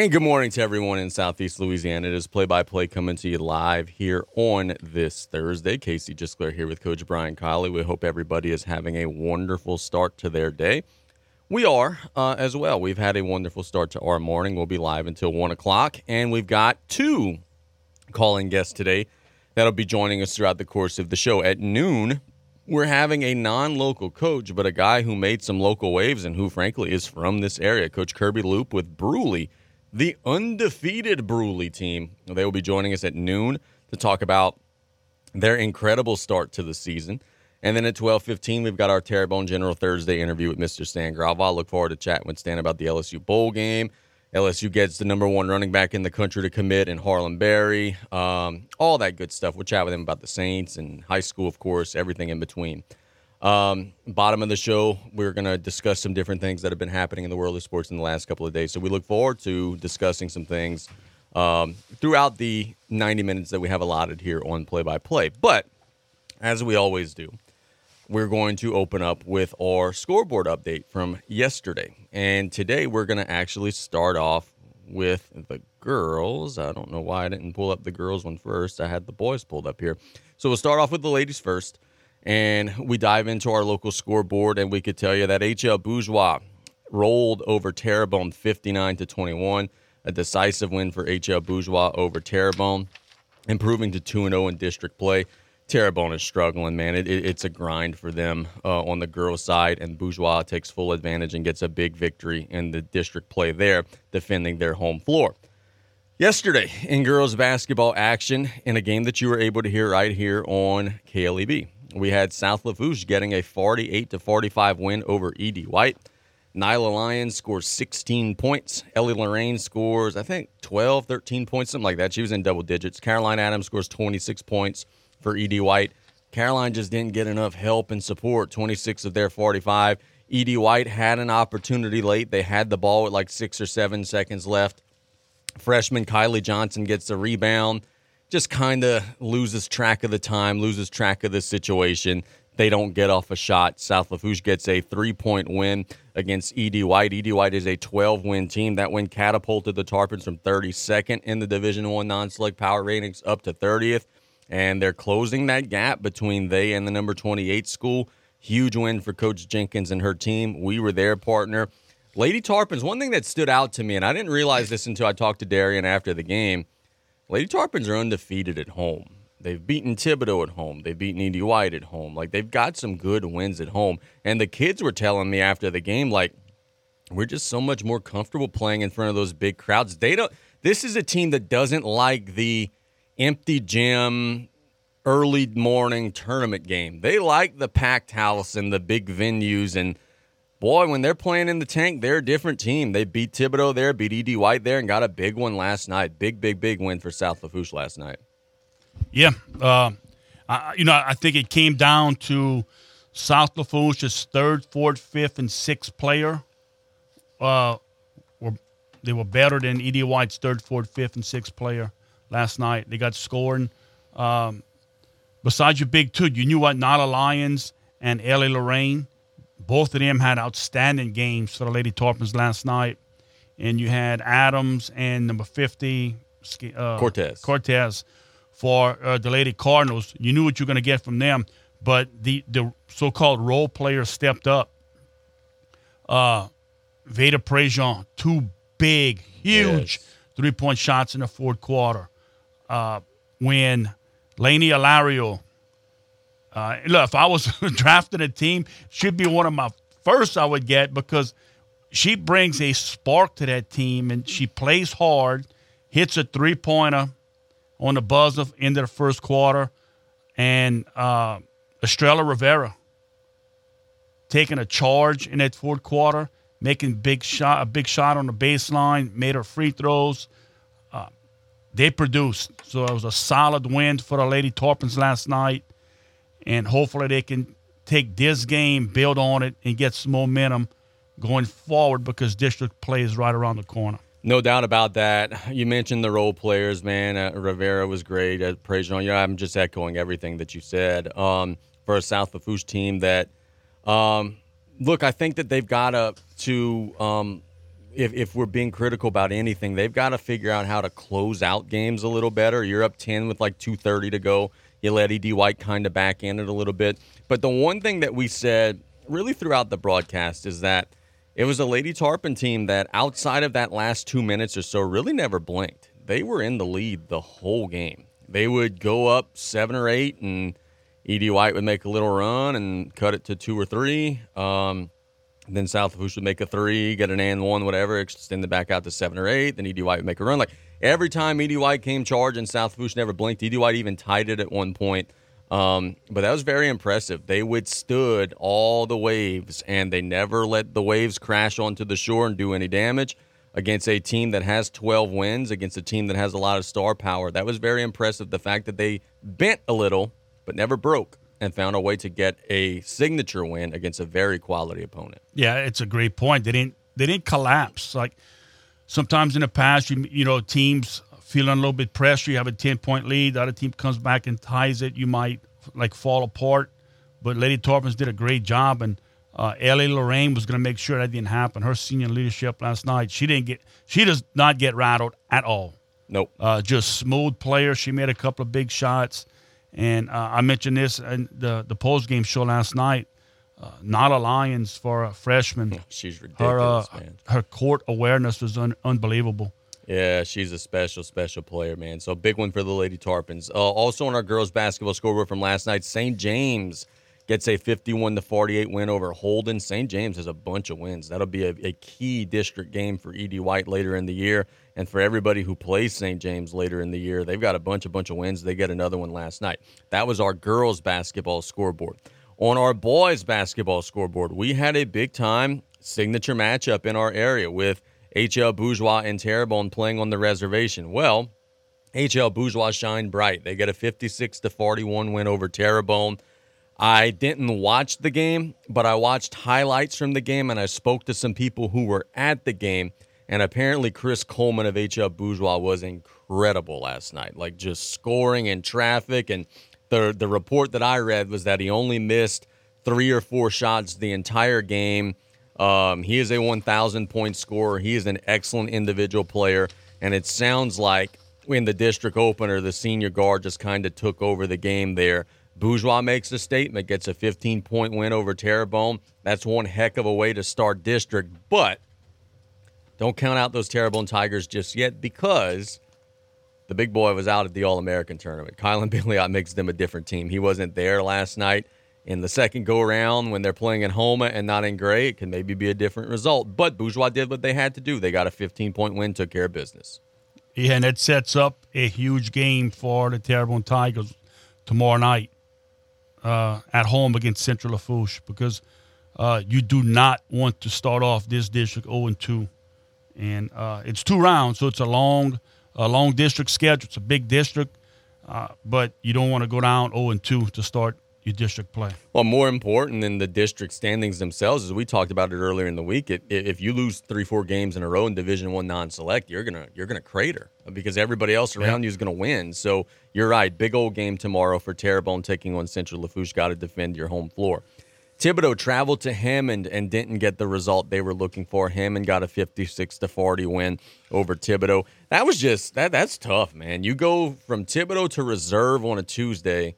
And good morning to everyone in Southeast Louisiana. It is play by play coming to you live here on this Thursday. Casey Gisclair here with Coach Brian Callais. We hope everybody is having a wonderful start to their day. We are uh, as well. We've had a wonderful start to our morning. We'll be live until 1 o'clock, and we've got two calling guests today that'll be joining us throughout the course of the show. At noon, we're having a non local coach, but a guy who made some local waves and who, frankly, is from this area. Coach Kirby Loupe with Brusly the undefeated Brusly team. They will be joining us at noon to talk about their incredible start to the season. And then at 12:15, we've got our Terrebonne General Thursday interview with Mr. Stan Gravois. I look forward to chatting with Stan about the LSU bowl game. LSU gets the number one running back in the country to commit in Harlem Berry. Um, all that good stuff. We'll chat with him about the Saints and high school, of course, everything in between. Um, bottom of the show, we're going to discuss some different things that have been happening in the world of sports in the last couple of days. So we look forward to discussing some things um, throughout the 90 minutes that we have allotted here on play by play. But as we always do, we're going to open up with our scoreboard update from yesterday. And today we're going to actually start off with the girls. I don't know why I didn't pull up the girls one first. I had the boys pulled up here. So we'll start off with the ladies first and we dive into our local scoreboard, and we could tell you that HL Bourgeois rolled over Terrebonne 59 to 21, a decisive win for HL Bourgeois over Terrebonne, improving to 2 0 in district play. Terrebonne is struggling, man. It, it, it's a grind for them uh, on the girls' side, and Bourgeois takes full advantage and gets a big victory in the district play there, defending their home floor. Yesterday, in girls basketball action, in a game that you were able to hear right here on KLEB, we had South Lafourche getting a 48 to 45 win over ED White. Nyla Lyons scores 16 points. Ellie Lorraine scores, I think, 12, 13 points, something like that. She was in double digits. Caroline Adams scores 26 points for ED White. Caroline just didn't get enough help and support. 26 of their 45. ED White had an opportunity late. They had the ball with like six or seven seconds left. Freshman Kylie Johnson gets the rebound just kind of loses track of the time, loses track of the situation. They don't get off a shot. South Lafourche gets a three point win against ED White. ED White is a 12 win team. That win catapulted the Tarpons from 32nd in the Division One non select power ratings up to 30th. And they're closing that gap between they and the number 28 school. Huge win for Coach Jenkins and her team. We were their partner. Lady Tarpons, one thing that stood out to me, and I didn't realize this until I talked to Darian after the game Lady Tarpons are undefeated at home. They've beaten Thibodaux at home. They've beaten ED White at home. Like they've got some good wins at home. And the kids were telling me after the game, like, we're just so much more comfortable playing in front of those big crowds. They don't this is a team that doesn't like the empty gym early morning tournament game. They like the packed house and the big venues and boy, when they're playing in the tank, they're a different team. They beat Thibodaux there, beat ED White there, and got a big one last night. Big, big, big win for South Lafourche last night. Yeah, uh, I, you know, I think it came down to South Lafourche's third, fourth, fifth, and sixth player. Uh, were they were better than ED White's third, fourth, fifth, and sixth player last night. They got scoring. Um, besides your big two, you knew what Nyla Lyons and Ellie Lorraine both of them had outstanding games for the Lady Tarpons last night. And you had Adams and number 50, uh, Cortez. Cortez for uh, the Lady Cardinals. You knew what you were going to get from them, but the, the so called role players stepped up. Uh, Veda Prejean, two big, huge yes. three point shots in the fourth quarter. Uh, when Laney Alario uh, look, if I was drafting a team, she'd be one of my first I would get because she brings a spark to that team and she plays hard, hits a three pointer on the buzzer into the first quarter, and uh, Estrella Rivera taking a charge in that fourth quarter, making big shot a big shot on the baseline, made her free throws. Uh, they produced, so it was a solid win for the Lady Tarpons last night and hopefully they can take this game, build on it, and get some momentum going forward because district play is right around the corner. No doubt about that. You mentioned the role players, man. Uh, Rivera was great. Praise on you. I'm just echoing everything that you said. Um, for a South Lafourche team that, um, look, I think that they've got to to um, if, if we're being critical about anything, they've got to figure out how to close out games a little better. You're up 10 with like 2.30 to go. You let E.D. White kind of back in it a little bit. But the one thing that we said really throughout the broadcast is that it was a Lady Tarpon team that outside of that last two minutes or so really never blinked. They were in the lead the whole game. They would go up seven or eight, and E.D. White would make a little run and cut it to two or three. Um, then South Lafourche would make a three, get an and one, whatever, extend it back out to seven or eight. Then E.D. White would make a run. Like every time E.D. White came charging, South Lafourche never blinked. E.D. White even tied it at one point. Um, but that was very impressive. They withstood all the waves and they never let the waves crash onto the shore and do any damage against a team that has 12 wins, against a team that has a lot of star power. That was very impressive. The fact that they bent a little but never broke and found a way to get a signature win against a very quality opponent. Yeah, it's a great point. They didn't they didn't collapse. Like sometimes in the past, you you know teams feeling a little bit pressure. You have a ten point lead. The other team comes back and ties it. You might like fall apart. But Lady Tarpons did a great job, and uh, Ellie Lorraine was going to make sure that didn't happen. Her senior leadership last night, she didn't get, she does not get rattled at all. Nope. Uh, just smooth player. She made a couple of big shots, and uh, I mentioned this in the the post game show last night. Uh, Nyla Lyons for a freshman. She's Her ridiculous, uh, man. her court awareness was un- unbelievable. Yeah, she's a special, special player, man. So big one for the Lady Tarpons. Uh, also on our girls basketball scoreboard from last night, St. James gets a 51 to 48 win over Holden. St. James has a bunch of wins. That'll be a, a key district game for Ed White later in the year, and for everybody who plays St. James later in the year. They've got a bunch, a bunch of wins. They get another one last night. That was our girls basketball scoreboard. On our boys basketball scoreboard, we had a big time signature matchup in our area with HL Bourgeois and Terrebonne playing on the reservation. Well, HL Bourgeois shine bright. They get a 56 to 41 win over Terrebonne. I didn't watch the game, but I watched highlights from the game and I spoke to some people who were at the game. And apparently, Chris Coleman of HL Bourgeois was incredible last night, like just scoring in traffic. And the the report that I read was that he only missed three or four shots the entire game. Um, he is a 1,000 point scorer. He is an excellent individual player, and it sounds like in the district opener, the senior guard just kind of took over the game there. Bourgeois makes a statement, gets a 15 point win over Terrebonne. That's one heck of a way to start district, but don't count out those Terrebonne Tigers just yet because the big boy was out at the All American tournament. Kylan Billiot makes them a different team. He wasn't there last night. In the second go around, when they're playing in Houma and not in Gray, it can maybe be a different result. But Bourgeois did what they had to do. They got a 15 point win, took care of business. Yeah, and it sets up a huge game for the Terrebonne Tigers tomorrow night uh, at home against Central Lafourche because uh, you do not want to start off this district 0 2. And uh, it's two rounds, so it's a long, a long district schedule. It's a big district, uh, but you don't want to go down 0 and 2 to start your district play. Well, more important than the district standings themselves, as we talked about it earlier in the week, it, if you lose three, four games in a row in Division One non-select, you're gonna you're gonna crater because everybody else around you is gonna win. So you're right. Big old game tomorrow for Terrebonne taking on Central Lafourche. Got to defend your home floor. Thibodaux traveled to Hammond and didn't get the result they were looking for. Hammond got a 56 to 40 win over Thibodaux. That was just that that's tough, man. You go from Thibodaux to reserve on a Tuesday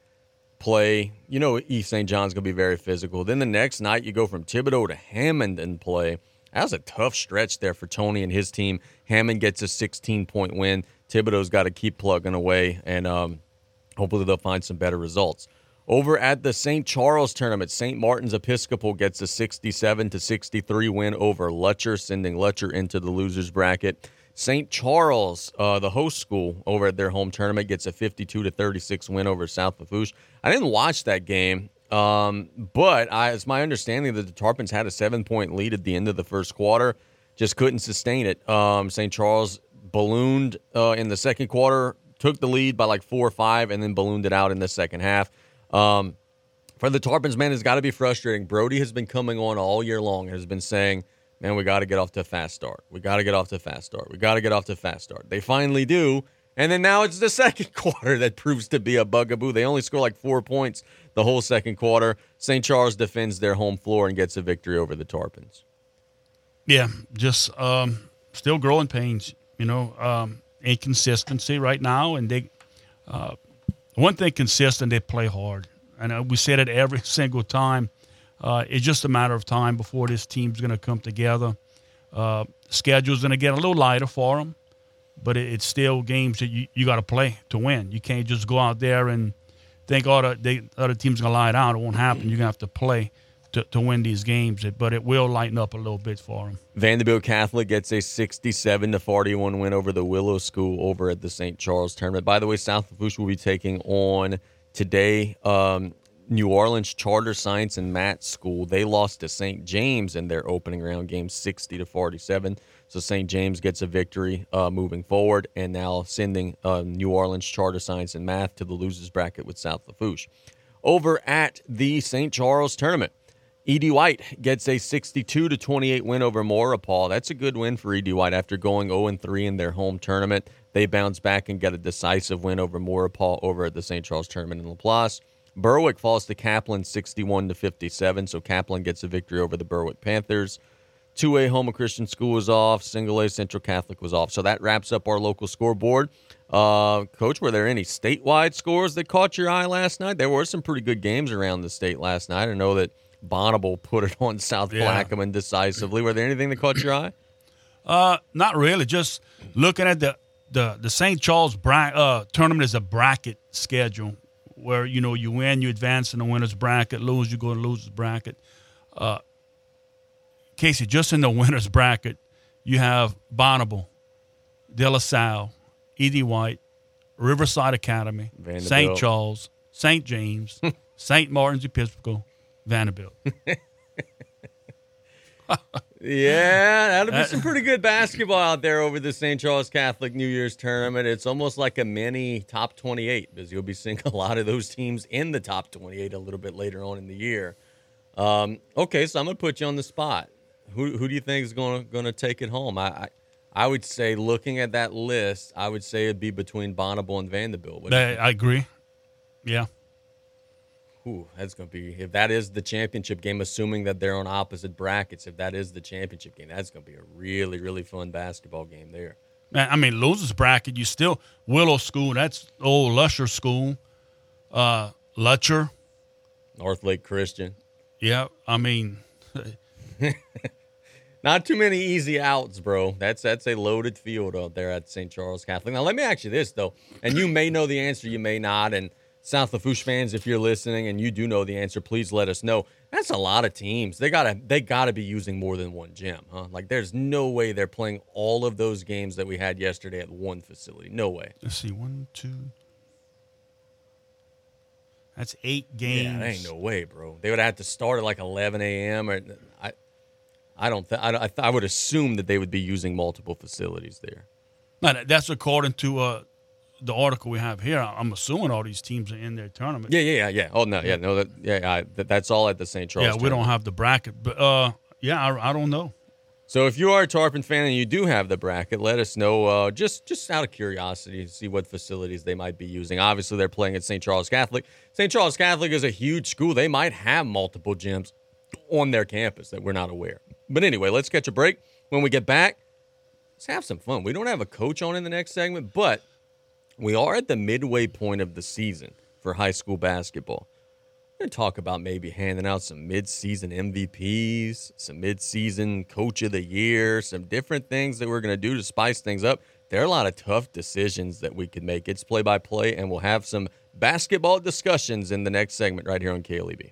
play. You know, East St. John's to be very physical. Then the next night, you go from Thibodaux to Hammond and play. That was a tough stretch there for Tony and his team. Hammond gets a 16 point win. Thibodaux's got to keep plugging away, and um, hopefully they'll find some better results. Over at the St. Charles tournament, St. Martin's Episcopal gets a 67 to 63 win over Lutcher, sending Lutcher into the losers bracket. St. Charles, uh, the host school over at their home tournament, gets a 52 to 36 win over South Lafourche. I didn't watch that game, um, but I, it's my understanding that the Tarpons had a seven point lead at the end of the first quarter, just couldn't sustain it. Um, St. Charles ballooned uh, in the second quarter, took the lead by like four or five, and then ballooned it out in the second half. Um, for the Tarpons, man, it's got to be frustrating. Brody has been coming on all year long, and has been saying, man, we got to get off to a fast start. We got to get off to a fast start. We got to get off to a fast start. They finally do. And then now it's the second quarter that proves to be a bugaboo. They only score like four points the whole second quarter. St. Charles defends their home floor and gets a victory over the Tarpons. Yeah, just um, still growing pains. You know, um, inconsistency right now, and they uh, one thing consistent, they play hard, and uh, we said it every single time. Uh, it's just a matter of time before this team's going to come together. Uh, schedule's going to get a little lighter for them, but it, it's still games that you, you got to play to win. You can't just go out there and think all the they, other team's going to lie down. It won't happen. You're going to have to play to, to win these games, but it will lighten up a little bit for them. Vanderbilt Catholic gets a 67 to 41 win over the Willow School over at the St. Charles tournament. By the way, South Lafourche will be taking on today um, New Orleans Charter Science and Math School. They lost to St. James in their opening round game 60 to 47. So St. James gets a victory uh, moving forward and now sending uh, New Orleans Charter Science and Math to the losers bracket with South Lafourche. Over at the St. Charles tournament, Ed White gets a 62 to 28 win over Maurepas. That's a good win for Ed White after going 0 3 in their home tournament. They bounce back and get a decisive win over Maurepas over at the St. Charles tournament in Laplace. Berwick falls to Kaplan 61 to 57, so Kaplan gets a victory over the Berwick Panthers. 2A Houma Christian School was off, single A Central Catholic was off. So that wraps up our local scoreboard. Uh, Coach, were there any statewide scores that caught your eye last night? There were some pretty good games around the state last night. I know that Bonnabel put it on South yeah. Plaquemine decisively. Were there anything that caught your eye? Uh, not really. Just looking at the the the St. Charles bra- uh, tournament is a bracket schedule where you know you win, you advance in the winners bracket, lose, you go in losers bracket. Uh, Casey, just in the winners bracket, you have Bonnabel, De La Salle, Ed White, Riverside Academy, St. Charles, St. James, St. Martin's Episcopal, Vanderbilt. yeah, that'll be some pretty good basketball out there over the St. Charles Catholic New Year's tournament. It's almost like a mini top 28 because you'll be seeing a lot of those teams in the top 28 a little bit later on in the year. Um, okay, so I'm going to put you on the spot. Who, who do you think is going to going to take it home? I, I, I would say, looking at that list, I would say it'd be between Bonnabel and Vanderbilt. I agree. Yeah. Ooh, that's going to be if that is the championship game. Assuming that they're on opposite brackets, if that is the championship game, that's going to be a really, really fun basketball game there. I mean, losers bracket, you still Willow School. That's old Lusher School, uh, Lutcher, North Lake Christian. Yeah, I mean, not too many easy outs, bro. That's that's a loaded field out there at St. Charles Catholic. Now, let me ask you this though, and you may know the answer, you may not, and South Lafourche fans, if you're listening and you do know the answer, please let us know. That's a lot of teams. They gotta they gotta be using more than one gym, huh? Like there's no way they're playing all of those games that we had yesterday at one facility. No way. Let's see, one, two. That's eight games. Yeah, ain't no way, bro. They would have to start at like 11 a.m. Or I, I don't. Th- I, I, th- I would assume that they would be using multiple facilities there. No, that's according to uh, the article we have here, I'm assuming all these teams are in their tournament. Yeah, yeah, yeah, yeah. Oh no, yeah, no, that, yeah, I, that, that's all at the St. Charles. Yeah, we tournament. don't have the bracket, but uh, yeah, I, I don't know. So if you are a Tarpon fan and you do have the bracket, let us know. Uh, just just out of curiosity, see what facilities they might be using. Obviously, they're playing at St. Charles Catholic. St. Charles Catholic is a huge school. They might have multiple gyms on their campus that we're not aware. But anyway, let's catch a break. When we get back, let's have some fun. We don't have a coach on in the next segment, but we are at the midway point of the season for high school basketball. We're going to talk about maybe handing out some mid-season MVPs, some mid-season coach of the year, some different things that we're going to do to spice things up. There are a lot of tough decisions that we could make. It's play-by-play, and we'll have some basketball discussions in the next segment right here on KLEB.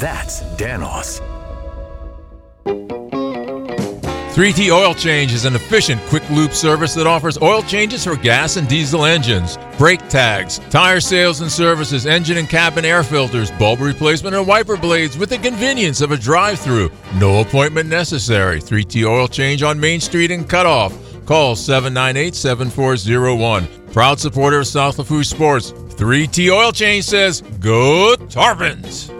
That's Danos. 3T Oil Change is an efficient, quick loop service that offers oil changes for gas and diesel engines, brake tags, tire sales and services, engine and cabin air filters, bulb replacement, and wiper blades with the convenience of a drive through. No appointment necessary. 3T Oil Change on Main Street in Cutoff. Call 798 7401. Proud supporter of South Lafourche Sports. 3T Oil Change says, Go Tarpons!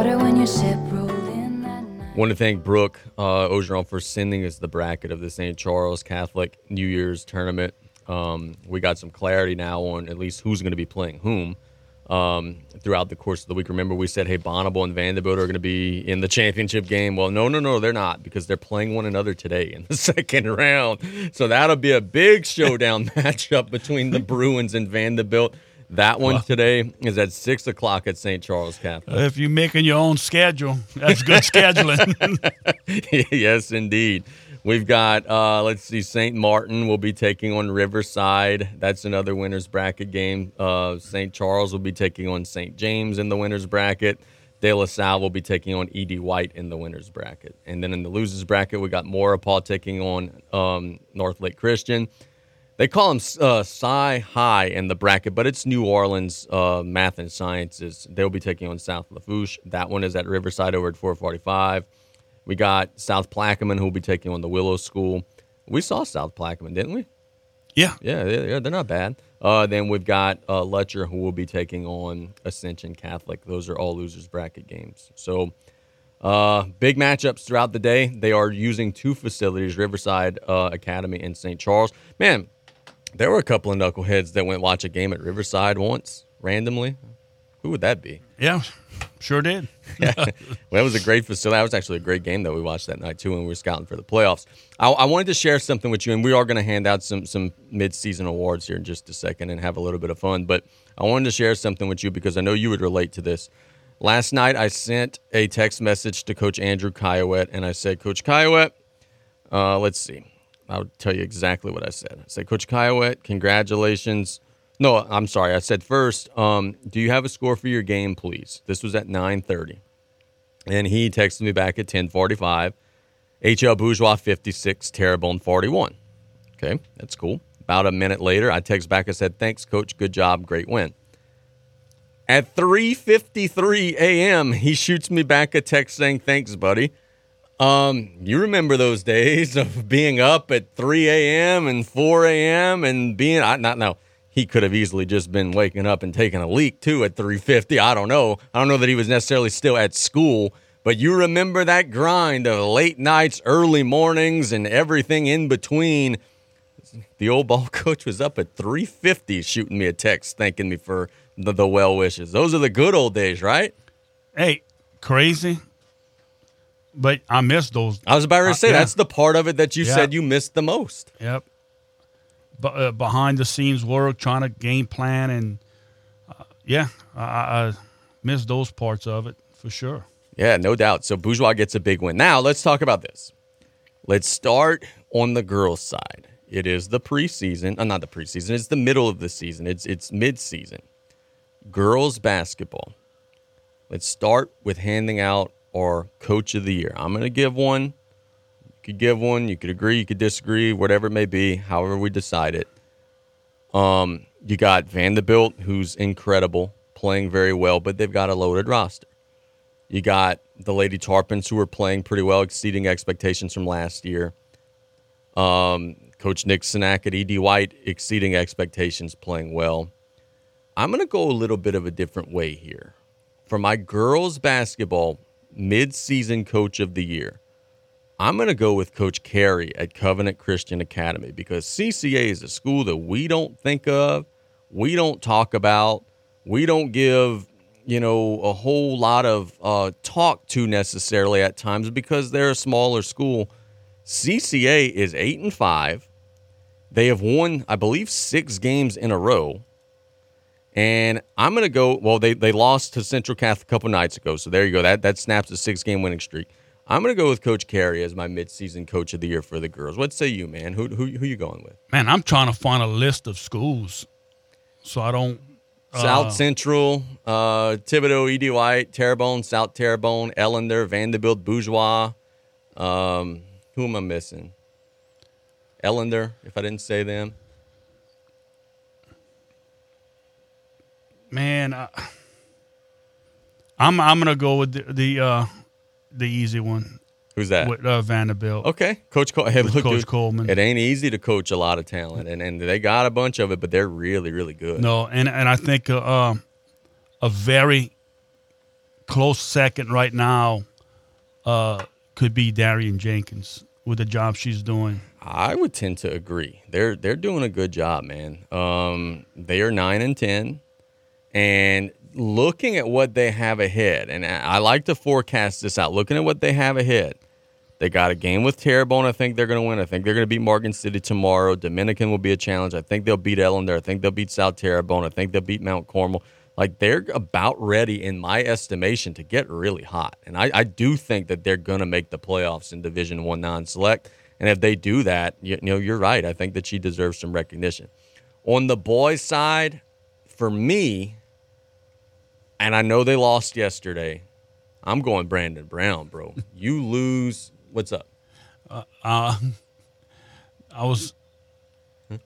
Water when your ship rolled in that night. Want to thank Brooke uh, Ogeron for sending us the bracket of the St. Charles Catholic New Year's tournament. Um, we got some clarity now on at least who's going to be playing whom um, throughout the course of the week. Remember, we said, hey, Bonnabel and Vanderbilt are going to be in the championship game. Well, no, no, no, they're not because they're playing one another today in the second round. So that'll be a big showdown matchup between the Bruins and Vanderbilt. That one today is at six o'clock at St. Charles Catholic. If you're making your own schedule, that's good scheduling. yes, indeed. We've got, uh, let's see, St. Martin will be taking on Riverside. That's another winner's bracket game. Uh, St. Charles will be taking on St. James in the winner's bracket. De La Salle will be taking on E.D. White in the winner's bracket. And then in the losers bracket, we got Maurepas taking on um, North Lake Christian. They call them uh, Sci High in the bracket, but it's New Orleans uh, Math and Sciences. They'll be taking on South Lafourche. That one is at Riverside over at 445. We got South Plaquemine who will be taking on the Willow School. We saw South Plaquemine, didn't we? yeah. Yeah, they're, they're not bad. Uh, then we've got uh, Lutcher who will be taking on Ascension Catholic. Those are all losers bracket games. So uh, big matchups throughout the day. They are using two facilities, Riverside uh, Academy and St. Charles. Man, there were a couple of knuckleheads that went watch a game at Riverside once randomly. Who would that be? Yeah, sure did. well, that was a great facility. That was actually a great game that we watched that night too when we were scouting for the playoffs. I, I wanted to share something with you, and we are going to hand out some some mid season awards here in just a second and have a little bit of fun. But I wanted to share something with you because I know you would relate to this. Last night, I sent a text message to Coach Andrew Caillouette, and I said, Coach Caillouette, uh, let's see. I'll tell you exactly what I said. I said, Coach Caillouette, congratulations. No, I'm sorry. I said first, um, do you have a score for your game, please? This was at 9:30, and he texted me back at 10:45. HL Bourgeois 56, Terrebonne 41. Okay, that's cool. About a minute later, I text back. I said, "Thanks, coach. Good job. Great win." At 3:53 a.m., he shoots me back a text saying, "Thanks, buddy." Um, you remember those days of being up at 3 a.m. and 4 a.m. and being I not now he could have easily just been waking up and taking a leak too at 3:50. I don't know. I don't know that he was necessarily still at school, but you remember that grind of late nights, early mornings, and everything in between. The old ball coach was up at 3:50 shooting me a text thanking me for the, the well wishes. Those are the good old days, right? Hey, crazy. But I miss those. I was about to Uh, say yeah. that's the part of it that you Yeah. said you missed the most. Yep. But uh, behind the scenes work, trying to game plan, and uh, yeah, I, I I miss those parts of it for sure. Yeah, no doubt. So Bourgeois gets a big win. Now let's talk about this. Let's start on the girls' side. It is the preseason, uh, not the preseason. It's the middle of the season. It's it's mid-season. Girls basketball. Let's start with handing out our coach of the year. I'm going to give one. You could give one, you could agree, you could disagree, whatever it may be, however we decide it. Um, you got Vanderbilt, who's incredible, playing very well, but they've got a loaded roster. You got the Lady Tarpons, who are playing pretty well, exceeding expectations from last year. Um, Coach Nick Sinak at ED White, exceeding expectations, playing well. I'm going to go a little bit of a different way here. For my girls basketball mid-season coach of the year, I'm going to go with Coach Carey at Covenant Christian Academy because CCA is a school that we don't think of, we don't talk about, we don't give, you know, a whole lot of uh, talk to necessarily at times because they're a smaller school. CCA is eight and five. They have won, I believe, six games in a row. And I'm going to go. Well, they, they lost to Central Catholic a couple nights ago, so there you go. That that snaps a six game winning streak. I'm going to go with Coach Carey as my midseason coach of the year for the girls. What say you, man? Who who who you going with? Man, I'm trying to find a list of schools, so I don't. South uh, Central, uh, Thibodaux, Ed White, Terrebonne, South Terrebonne, Ellender, Vanderbilt, Bourgeois. Um, who am I missing? Ellender, if I didn't say them. Man, I, I'm I'm gonna go with the the, uh, the easy one Who's that? with uh, Vanderbilt. Okay, Coach Col- hey, look, Coach dude, Coleman. It ain't easy to coach a lot of talent, and, and they got a bunch of it, but they're really, really good. No, and and I think uh, uh, a very close second right now uh, could be Darian Jenkins with the job she's doing. I would tend to agree. They're they're doing a good job, man. Um, they are nine and ten, and looking at what they have ahead, and I like to forecast this out. Looking at what they have ahead, they got a game with Terrebonne. I think they're going to win. I think they're going to beat Morgan City tomorrow. Dominican will be a challenge. I think they'll beat Ellender. I think they'll beat South Terrebonne. I think they'll beat Mount Carmel. Like they're about ready, in my estimation, to get really hot. And I, I do think that they're going to make the playoffs in Division One non-select. And if they do that, you, you know, you're right. I think that she deserves some recognition. On the boys' side, for me, and I know they lost yesterday. I'm going Brandon Brown, bro. You lose. What's up? Uh, I was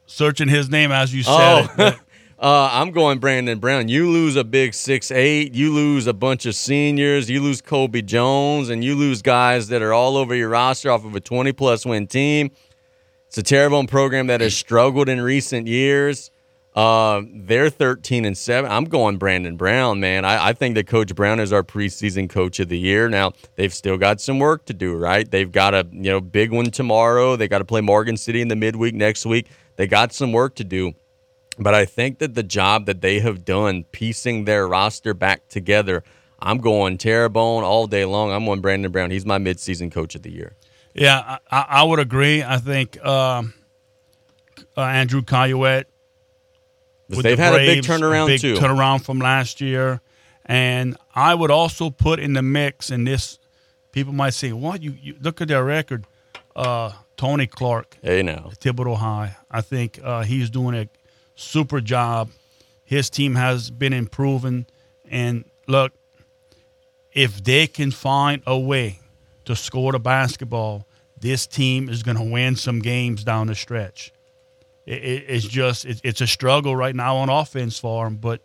searching his name as you said Oh, it. uh, I'm going Brandon Brown. You lose a big six eight. You lose a bunch of seniors. You lose Kobe Jones, and you lose guys that are all over your roster off of a 20 plus win team. It's a Terrebonne program that has struggled in recent years. Uh, they're 13 and seven. I'm going Brandon Brown, man. I, I think that Coach Brown is our preseason coach of the year. Now they've still got some work to do, right? They've got a you know big one tomorrow. They got to play Morgan City in the midweek next week. They got some work to do. But I think that the job that they have done piecing their roster back together, I'm going Terrebonne all day long. I'm on Brandon Brown. He's my midseason coach of the year. yeah, I, I would agree. I think um, uh, Andrew Caillouette But they've the had a big Braves, turnaround big too. turnaround from last year, and I would also put in the mix. And this, people might say, "What you, you look at their record?" Uh, Tony Clark, hey now, Thibodaux High. I think uh, he's doing a super job. His team has been improving, and look, if they can find a way to score the basketball, this team is going to win some games down the stretch. It, it, it's just it, it's a struggle right now on offense for him, but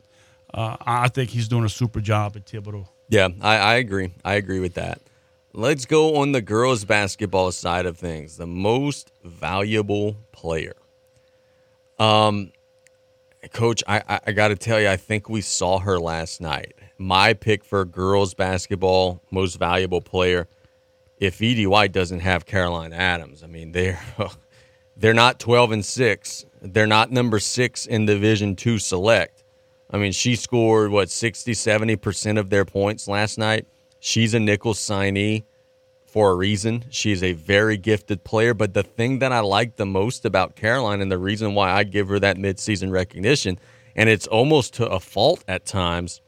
uh, I think he's doing a super job at Thibodaux. Yeah, I, I agree. I agree with that. Let's go on the girls' basketball side of things. The most valuable player. Um, Coach, I, I, I got to tell you, I think we saw her last night. My pick for girls' basketball most valuable player. Ed White doesn't have Caroline Adams, I mean they're they're not twelve and six. They're not number six in Division Two select. I mean, she scored what 60, 70% of their points last night. She's a Nicholls signee for a reason. She's a very gifted player. But the thing that I like the most about Caroline and the reason why I give her that midseason recognition, and it's almost to a fault at times,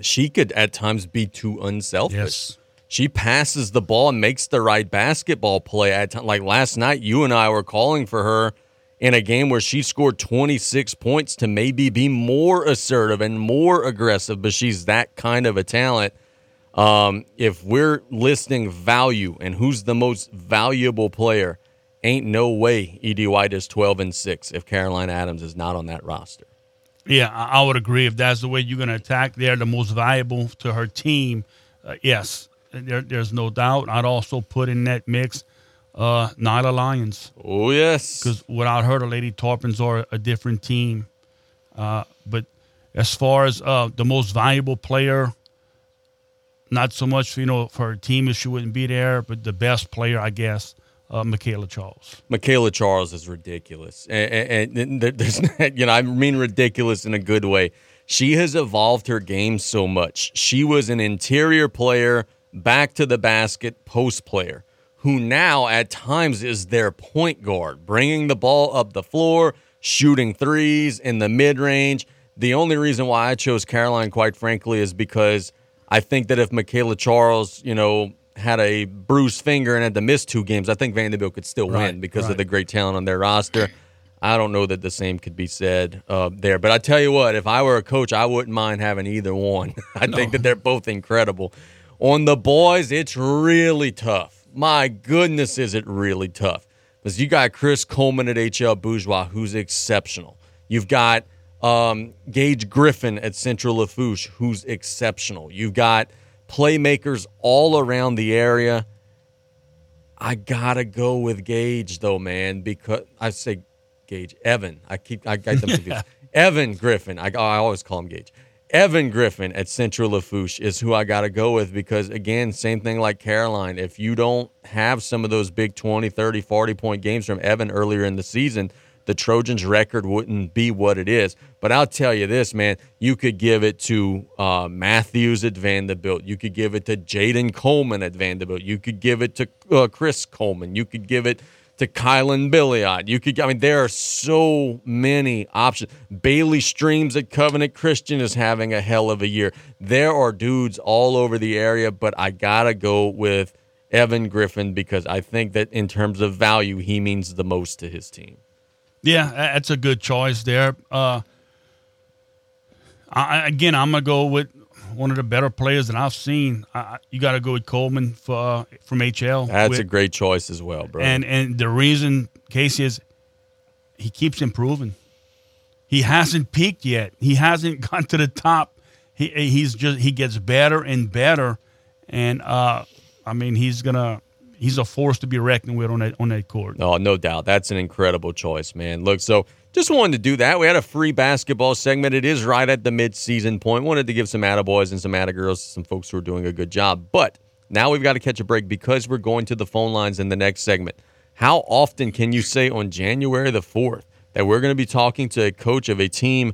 she could at times be too unselfish. Yes. She passes the ball and makes the right basketball play at time. Like last night, you and I were calling for her in a game where she scored 26 points to maybe be more assertive and more aggressive, but she's that kind of a talent. Um, if we're listing value and who's the most valuable player, ain't no way Ed White is 12 and 6 if Caroline Adams is not on that roster. Yeah, I I would agree. If that's the way you're going to attack, they're the most valuable to her team. Uh, yes, there, there's no doubt. I'd also put in that mix uh, Nyla Lyons Oh, yes. because without her, the Lady Tarpons are a different team. Uh, but as far as uh, the most valuable player, not so much you know for her team if she wouldn't be there, but the best player, I guess, uh, Michaela Charles. Michaela Charles is ridiculous, and, and, and there- there's you know I mean ridiculous in a good way. She has evolved her game so much. She was an interior player, back to the basket post player, who now at times is their point guard, bringing the ball up the floor, shooting threes in the mid range. The only reason why I chose Caroline, quite frankly, is because I think that if Michaela Charles, you know, had a bruised finger and had to miss two games, I think Vanderbilt could still win Right, because of the great talent on their roster. I don't know that the same could be said uh, there, but I tell you what, if I were a coach, I wouldn't mind having either one. I think that they're both incredible. On the boys, it's really tough. My goodness, is it really tough? Because you got Chris Coleman at HL Bourgeois, who's exceptional. You've got um, Gage Griffin at Central Lafourche, who's exceptional. You've got playmakers all around the area. I gotta go with Gage though, man, because I say Gage Evan. I keep I got them confused. Evan Griffin. I, I always call him Gage. Evan Griffin at Central Lafourche is who I got to go with because again, same thing like Caroline. If you don't have some of those big 20, 30, 40 point games from Evan earlier in the season, the Trojans record wouldn't be what it is. But I'll tell you this, man, you could give it to uh, Matthews at Vanderbilt. You could give it to Jaden Coleman at Vanderbilt. You could give it to uh, Chris Coleman. You could give it to Kylan Billiot. You could, I mean, there are so many options. Bailey Streams at Covenant Christian is having a hell of a year. There are dudes all over the area, but I gotta go with Evan Griffin because I think that in terms of value, he means the most to his team. Yeah, that's a good choice there. Uh, I, again, I'm gonna go with one of the better players that I've seen. I, you got to go with Coleman for, uh, from HL. That's with- a great choice as well, bro. And and the reason Casey is he keeps improving. He hasn't peaked yet. He hasn't gone to the top. He he's just he gets better and better, and uh, I mean he's gonna he's a force to be reckoned with on that on that court. Oh, no doubt. That's an incredible choice, man. Look, so just wanted to do that. We had a free basketball segment. It is right at the mid-season point. Wanted to give some attaboys and some attagirls to some folks who are doing a good job. But now we've got to catch a break because we're going to the phone lines in the next segment. How often can you say on January the 4th that we're going to be talking to a coach of a team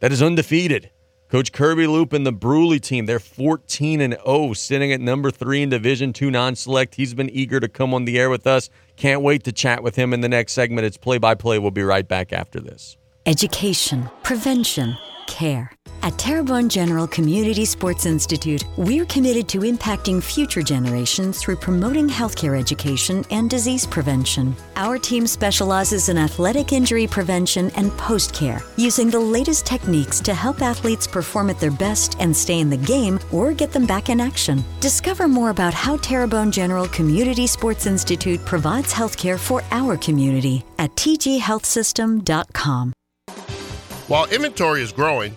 that is undefeated? Coach Kirby Loupe and the Brusly team, they're 14 and 0, sitting at number three in Division Two non-select. He's been eager to come on the air with us. Can't wait to chat with him in the next segment. It's play by play. We'll be right back after this. Education, prevention, care. At Terrebonne General Community Sports Institute, we're committed to impacting future generations through promoting healthcare education and disease prevention. Our team specializes in athletic injury prevention and post care, using the latest techniques to help athletes perform at their best and stay in the game or get them back in action. Discover more about how Terrebonne General Community Sports Institute provides healthcare for our community at tghealthsystem.com. While inventory is growing,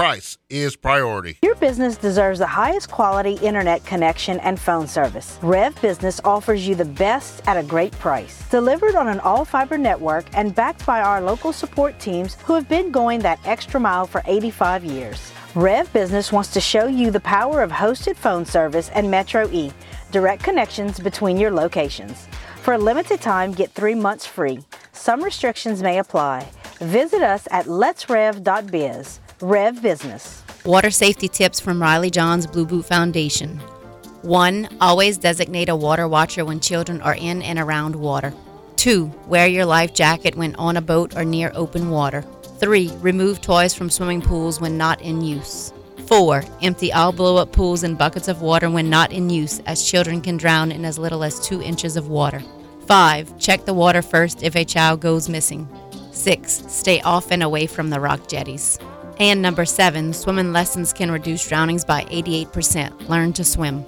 Price is priority. Your business deserves the highest quality internet connection and phone service. Rev Business offers you the best at a great price. Delivered on an all fiber network and backed by our local support teams who have been going that extra mile for 85 years. Rev Business wants to show you the power of hosted phone service and Metro E, direct connections between your locations. For a limited time, get three months free. Some restrictions may apply. Visit us at letsrev.biz. Rev Business. Water safety tips from Riley John's Blue Boot Foundation. 1. Always designate a water watcher when children are in and around water. 2. Wear your life jacket when on a boat or near open water. 3. Remove toys from swimming pools when not in use. 4. Empty all blow up pools and buckets of water when not in use, as children can drown in as little as 2 inches of water. 5. Check the water first if a child goes missing. 6. Stay off and away from the rock jetties. And number 7. Swimming lessons can reduce drownings by 88%. Learn to swim.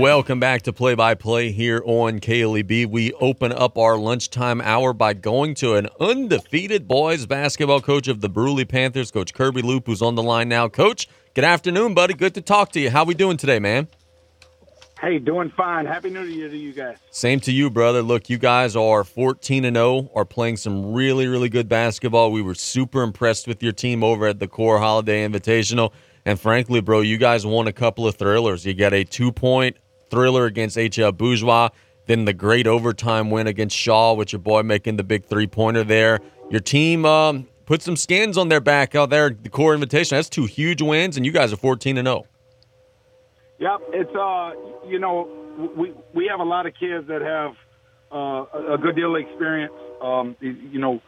Welcome back to Play by Play here on KLEB. We open up our lunchtime hour by going to an undefeated boys basketball coach of the Brusly Panthers, Coach Kirby Loupe, who's on the line now. Coach, good afternoon, buddy. Good to talk to you. How we doing today, man? Hey, doing fine. Happy New Year to you guys. Same to you, brother. Look, you guys are 14 and 0, are playing some really, really good basketball. We were super impressed with your team over at the Core Holiday Invitational. And frankly, bro, you guys won a couple of thrillers. You got a two point thriller against HL Bourgeois, then the great overtime win against Shaw, with your boy making the big three pointer there. Your team um, put some skins on their back out there the core invitation. That's two huge wins, and you guys are 14 and 0. Yep, it's uh, you know, we we have a lot of kids that have uh, a good deal of experience. Um, you know,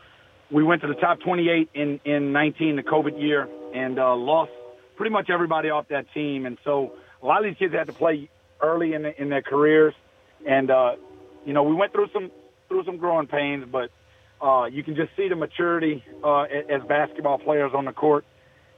we went to the top 28 in in 19, the COVID year, and uh, lost pretty much everybody off that team. And so a lot of these kids had to play early in the, in their careers, and uh, you know we went through some through some growing pains, but uh, you can just see the maturity uh, as basketball players on the court.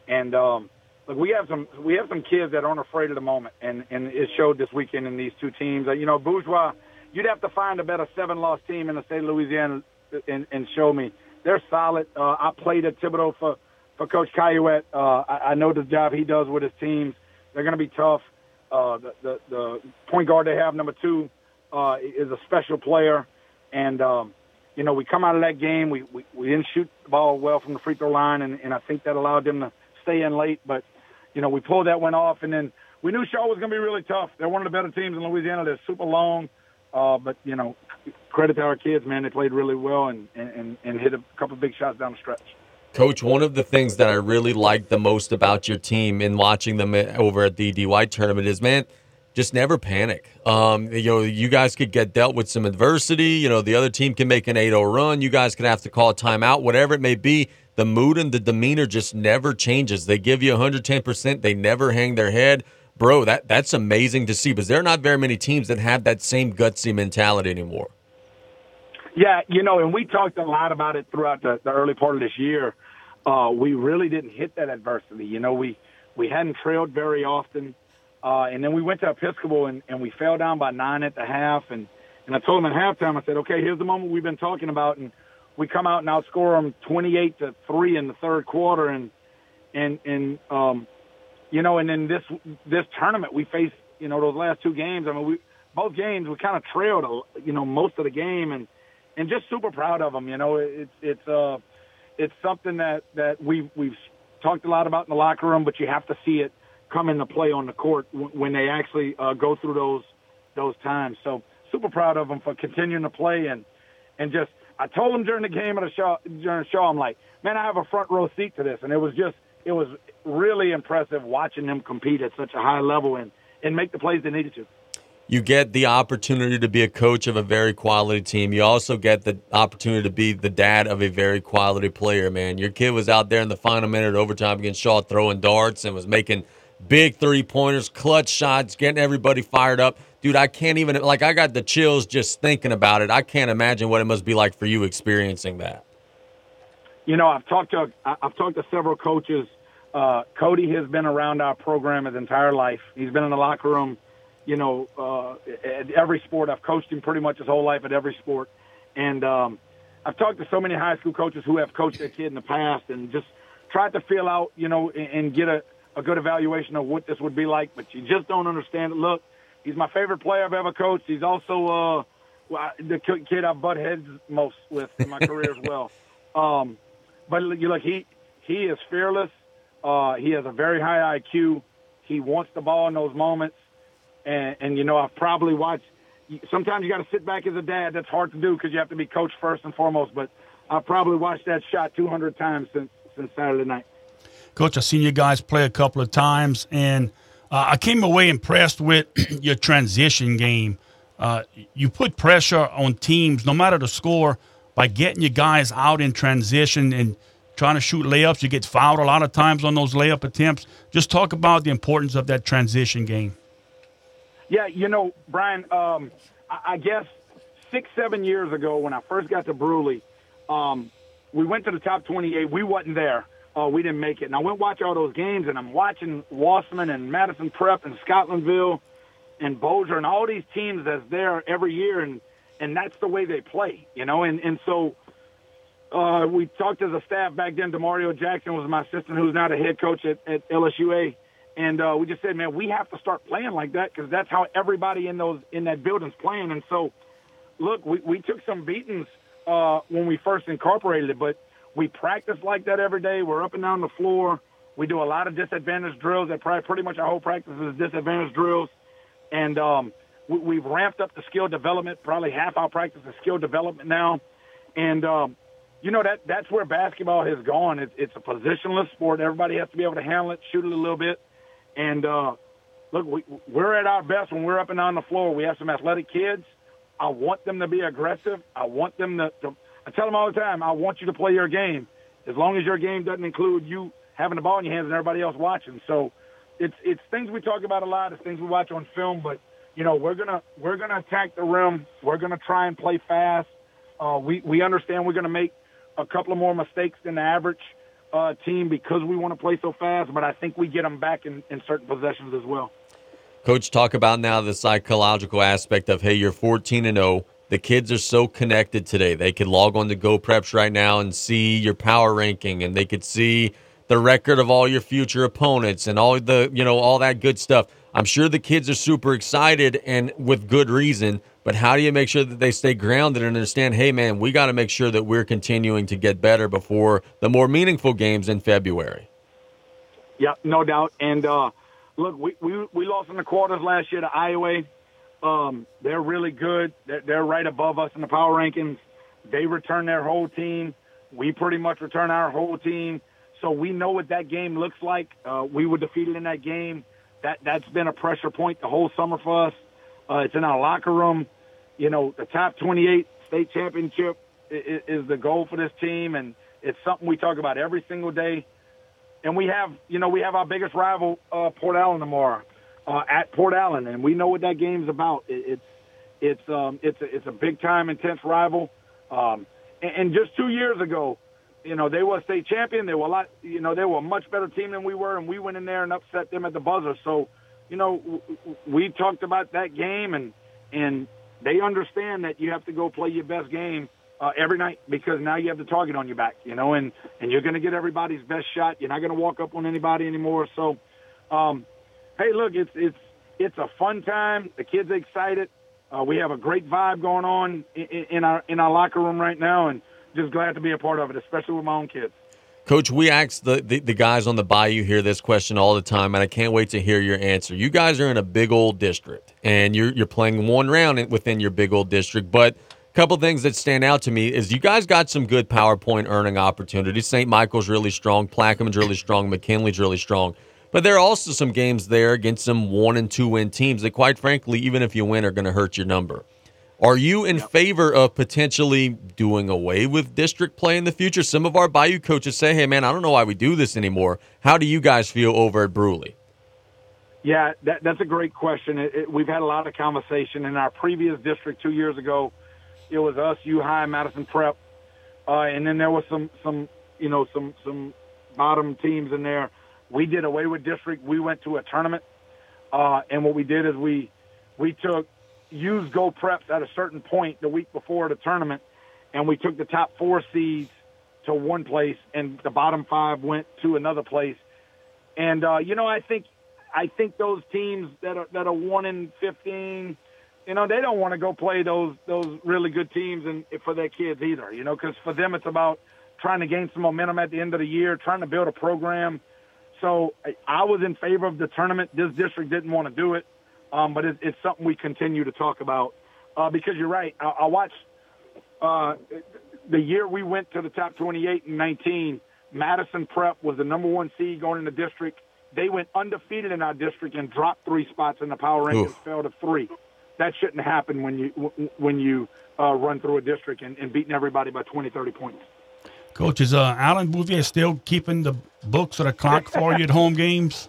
And um, look, we have some we have some kids that aren't afraid of the moment, and and it showed this weekend in these two teams. You know, Bourgeois, you'd have to find a better seven loss team in the state of Louisiana and, and show me they're solid. Uh, I played at Thibodaux for for Coach Caillouette. Uh, I, I know the job he does with his teams. They're going to be tough. Uh, the, the the point guard they have, number two, uh, is a special player, and um, you know we come out of that game. We, we we didn't shoot the ball well from the free throw line, and, and I think that allowed them to stay in late. But you know we pulled that one off, and then we knew Shaw was going to be really tough. They're one of the better teams in Louisiana. They're super long, uh, but you know credit to our kids, man. They played really well and and and hit a couple big shots down the stretch. Coach, one of the things that I really like the most about your team in watching them over at the DY tournament is, man, just never panic. Um, you know, you guys could get dealt with some adversity. You know, the other team can make an 8-0 run. You guys could have to call a timeout, whatever it may be. The mood and the demeanor just never changes. They give you 110%. They never hang their head. Bro, that that's amazing to see because there are not very many teams that have that same gutsy mentality anymore. Yeah, you know, and we talked a lot about it throughout the, the early part of this year. Uh, we really didn't hit that adversity. You know, we we hadn't trailed very often, uh, and then we went to Episcopal and, and we fell down by nine at the half. And and I told them at halftime, I said, okay, here's the moment we've been talking about, and we come out and outscore them 28 to three in the third quarter, and and and um, you know, and then this this tournament we faced, you know, those last two games. I mean, we both games we kind of trailed, you know, most of the game, and and just super proud of them. You know, it's it's uh it's something that that we we've talked a lot about in the locker room, but you have to see it come into play on the court when they actually uh, go through those those times. So super proud of them for continuing to play and and just I told them during the game of the show during the show I'm like, man, I have a front row seat to this, and it was just it was really impressive watching them compete at such a high level and and make the plays they needed to you get the opportunity to be a coach of a very quality team. You also get the opportunity to be the dad of a very quality player, man. Your kid was out there in the final minute of overtime against Shaw throwing darts and was making big three pointers, clutch shots, getting everybody fired up. Dude, I can't even, like, I got the chills just thinking about it. I can't imagine what it must be like for you experiencing that. You know, I've talked to, I've talked to several coaches. Uh, Cody has been around our program his entire life. He's been in the locker room you know, uh, at every sport. I've coached him pretty much his whole life at every sport. And um, I've talked to so many high school coaches who have coached their kid in the past and just tried to feel out, you know, and, and get a, a good evaluation of what this would be like. But you just don't understand it. Look, he's my favorite player I've ever coached. He's also uh, the kid I butt heads most with in my career as well. Um, but you look, he he is fearless. Uh, he has a very high IQ. He wants the ball in those moments and, and you know I've probably watched sometimes you got to sit back as a dad. That's hard to do because you have to be coached first and foremost. But I've probably watched that shot 200 times since since Saturday night. Coach, I've seen you guys play a couple of times, and uh, I came away impressed with your transition game. Uh, you put pressure on teams, no matter the score, by getting your guys out in transition and trying to shoot layups. You get fouled a lot of times on those layup attempts. Just talk about the importance of that transition game. Yeah, you know, Brian, um, I, I guess six, seven years ago when I first got to Brusly, um, we went to the top 28. We wasn't there. Uh, we didn't make it. And I went watch all those games, and I'm watching Wossman and Madison Prep and Scotlandville and Bossier and all these teams that's there every year, and and that's the way they play, you know. And and so uh, we talked as a staff back then. Demario Jackson was my assistant, who's now the head coach at, at LSUA, and uh, we just said, man, we have to start playing like that because that's how everybody in those in that building's playing. And so, look, we we took some beatings uh, when we first incorporated it, but we practice like that every day. We're up and down the floor. We do a lot of disadvantage drills. That probably pretty much our whole practice is disadvantage drills, and um, we, we've ramped up the skill development. Probably half our practice is skill development now, and um, you know that that's where basketball has gone. It's, it's a positionless sport. Everybody has to be able to handle it, shoot it a little bit, and uh, look, we, we're at our best when we're up and down the floor. We have some athletic kids. I want them to be aggressive. I want them to, to I tell them all the time, I want you to play your game, as long as your game doesn't include you having the ball in your hands and everybody else watching. So, it's it's things we talk about a lot. It's things we watch on film, but you know we're gonna we're gonna attack the rim. We're gonna try and play fast. Uh, we we understand we're gonna make a couple of more mistakes than the average uh, team because we want to play so fast, but I think we get them back in, in certain possessions as well. Coach, talk about now the psychological aspect of hey, you're 14 and 0 the kids are so connected today. They could log on to GeauxPreps right now and see your power ranking, and they could see the record of all your future opponents and all the you know all that good stuff. I'm sure the kids are super excited and with good reason. But how do you make sure that they stay grounded and understand? Hey, man, we got to make sure that we're continuing to get better before the more meaningful games in February. Yeah, no doubt. And uh, look, we, we we lost in the quarters last year to Iowa. Um, they're really good. They're, they're right above us in the power rankings. They return their whole team. We pretty much return our whole team. So we know what that game looks like. Uh, we were defeated in that game. That that's been a pressure point the whole summer for us. Uh, it's in our locker room. You know, the top 28 state championship is, is the goal for this team, and it's something we talk about every single day. And we have, you know, we have our biggest rival, uh, Port Allen tomorrow uh, at Port Allen, and we know what that game's about. It, it's it's um, it's a, it's a big time intense rival. Um, and, and just two years ago, you know they were a state champion. They were a lot, you know, they were a much better team than we were, and we went in there and upset them at the buzzer. So, you know, we talked about that game, and and they understand that you have to go play your best game uh, every night because now you have the target on your back, you know, and and you're going to get everybody's best shot. You're not going to walk up on anybody anymore. So, um, hey, look, it's it's it's a fun time. The kids are excited. Uh, we have a great vibe going on in, in our in our locker room right now, and just glad to be a part of it, especially with my own kids. Coach, we ask the, the, the, guys on the Bayou here this question all the time, and I can't wait to hear your answer. You guys are in a big old district, and you're you're playing one round within your big old district, but a couple things that stand out to me is you guys got some good PowerPoint earning opportunities. St. Michael's really strong, Plaquemines really strong, McKinley's really strong. But there are also some games there against some one and two win teams that, quite frankly, even if you win, are going to hurt your number. Are you in yep. favor of potentially doing away with district play in the future? Some of our Bayou coaches say, hey, man, I don't know why we do this anymore. How do you guys feel over at Brusly? Yeah, that, that's a great question. It, it, we've had a lot of conversation. In our previous district two years ago, it was us, U High, Madison Prep, uh, and then there was some, some, you know, some, some bottom teams in there we did away with district. We went to a tournament, uh, and what we did is we we took used GeauxPreps at a certain point the week before the tournament, and we took the top four seeds to one place, and the bottom five went to another place. And uh, you know, I think I think those teams that are that are one in fifteen, you know, they don't want to go play those those really good teams and for their kids either. You know, because for them it's about trying to gain some momentum at the end of the year, trying to build a program so I was in favor of the tournament. This district didn't want to do it, um, but it, it's something we continue to talk about. uh, because you're right. I, I watched uh, the year we went to the top 28 and 19. Madison Prep was the number one seed going in the district. They went undefeated in our district and dropped three spots in the power rankings, Oof. fell to three. That shouldn't happen when you when you uh, run through a district and, and beating everybody by 20, 30 points. Coach, is uh, Alan Bouvier still keeping the books or the clock for you at home games?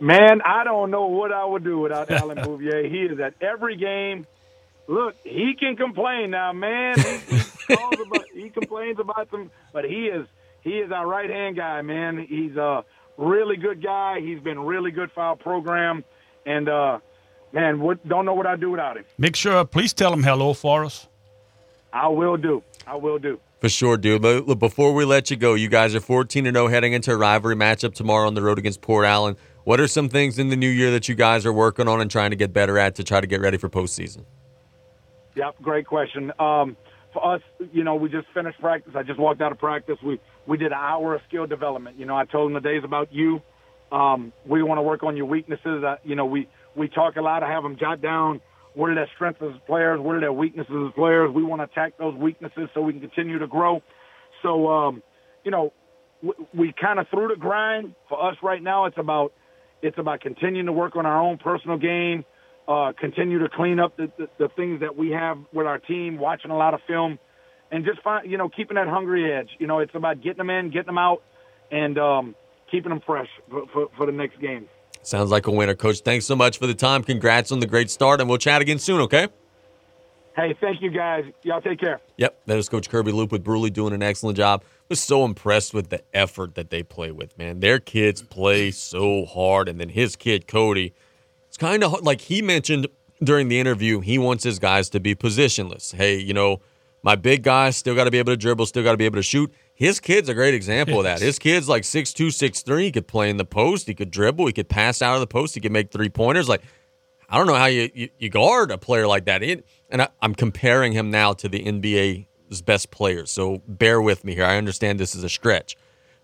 Man, I don't know what I would do without Alan Bouvier. He is at every game. Look, he can complain now, man. He, he, about, he complains about some, but he is he is our right hand guy, man. He's a really good guy. He's been really good for our program, and uh, man, what, don't know what I'd do without him. Make sure, please tell him hello for us. I will do. I will do. For sure, dude. Look, before we let you go, you guys are 14 and 0 heading into a rivalry matchup tomorrow on the road against Port Allen. What are some things in the new year that you guys are working on and trying to get better at to try to get ready for postseason? Yep, great question. Um, for us, you know, we just finished practice. I just walked out of practice. We we did an hour of skill development. You know, I told them the days about you. Um, we want to work on your weaknesses. Uh, you know, we we talk a lot. I have them jot down what are their strengths as players, what are their weaknesses as players. We want to attack those weaknesses so we can continue to grow. So, um, you know, we, we kind of through the grind. For us right now, it's about it's about continuing to work on our own personal game, uh, continue to clean up the, the, the things that we have with our team, watching a lot of film, and just find, you know, keeping that hungry edge. You know, it's about getting them in, getting them out, and um, keeping them fresh for, for, for the next game. Sounds like a winner, Coach. Thanks so much for the time. Congrats on the great start, and we'll chat again soon, okay? Hey, thank you guys. Y'all take care. Yep, that is Coach Kirby Loupe with Brusly doing an excellent job. Was so impressed with the effort that they play with, man. Their kids play so hard, and then his kid Cody, it's kind of like he mentioned during the interview. He wants his guys to be positionless. Hey, you know, my big guys still got to be able to dribble, still got to be able to shoot. His kid's a great example of that. His kid's like six two, six three. He could play in the post. He could dribble. He could pass out of the post. He could make three pointers. Like I don't know how you, you, you guard a player like that. It, and I, I'm comparing him now to the NBA's best players. So bear with me here. I understand this is a stretch.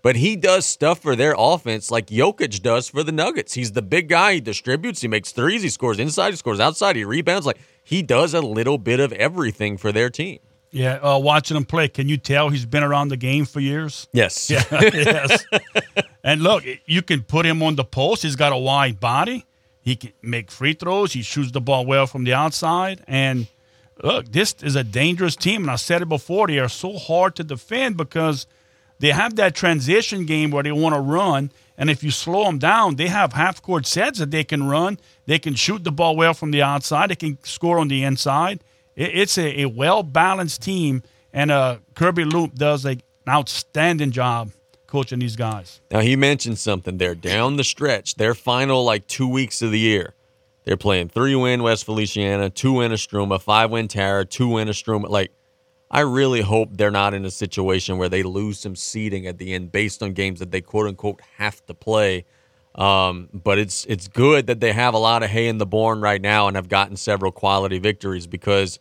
But he does stuff for their offense like Jokic does for the Nuggets. He's the big guy. He distributes. He makes threes. He scores inside. He scores outside. He rebounds. Like he does a little bit of everything for their team. Yeah, uh, watching him play, can you tell he's been around the game for years? Yes. Yeah, yes. and look, you can put him on the post. He's got a wide body. He can make free throws. He shoots the ball well from the outside. And look, this is a dangerous team. And I said it before, they are so hard to defend because they have that transition game where they want to run. And if you slow them down, they have half court sets that they can run. They can shoot the ball well from the outside. They can score on the inside. It's a, a well balanced team. And uh, Kirby Loupe does a, an outstanding job coaching these guys. Now he mentioned something there down the stretch, their final like two weeks of the year. They're playing three win West Feliciana, two win Istrouma, five win Tara, two win Istrouma. Like, I really hope they're not in a situation where they lose some seeding at the end based on games that they quote unquote have to play. Um, but it's it's good that they have a lot of hay in the barn right now and have gotten several quality victories because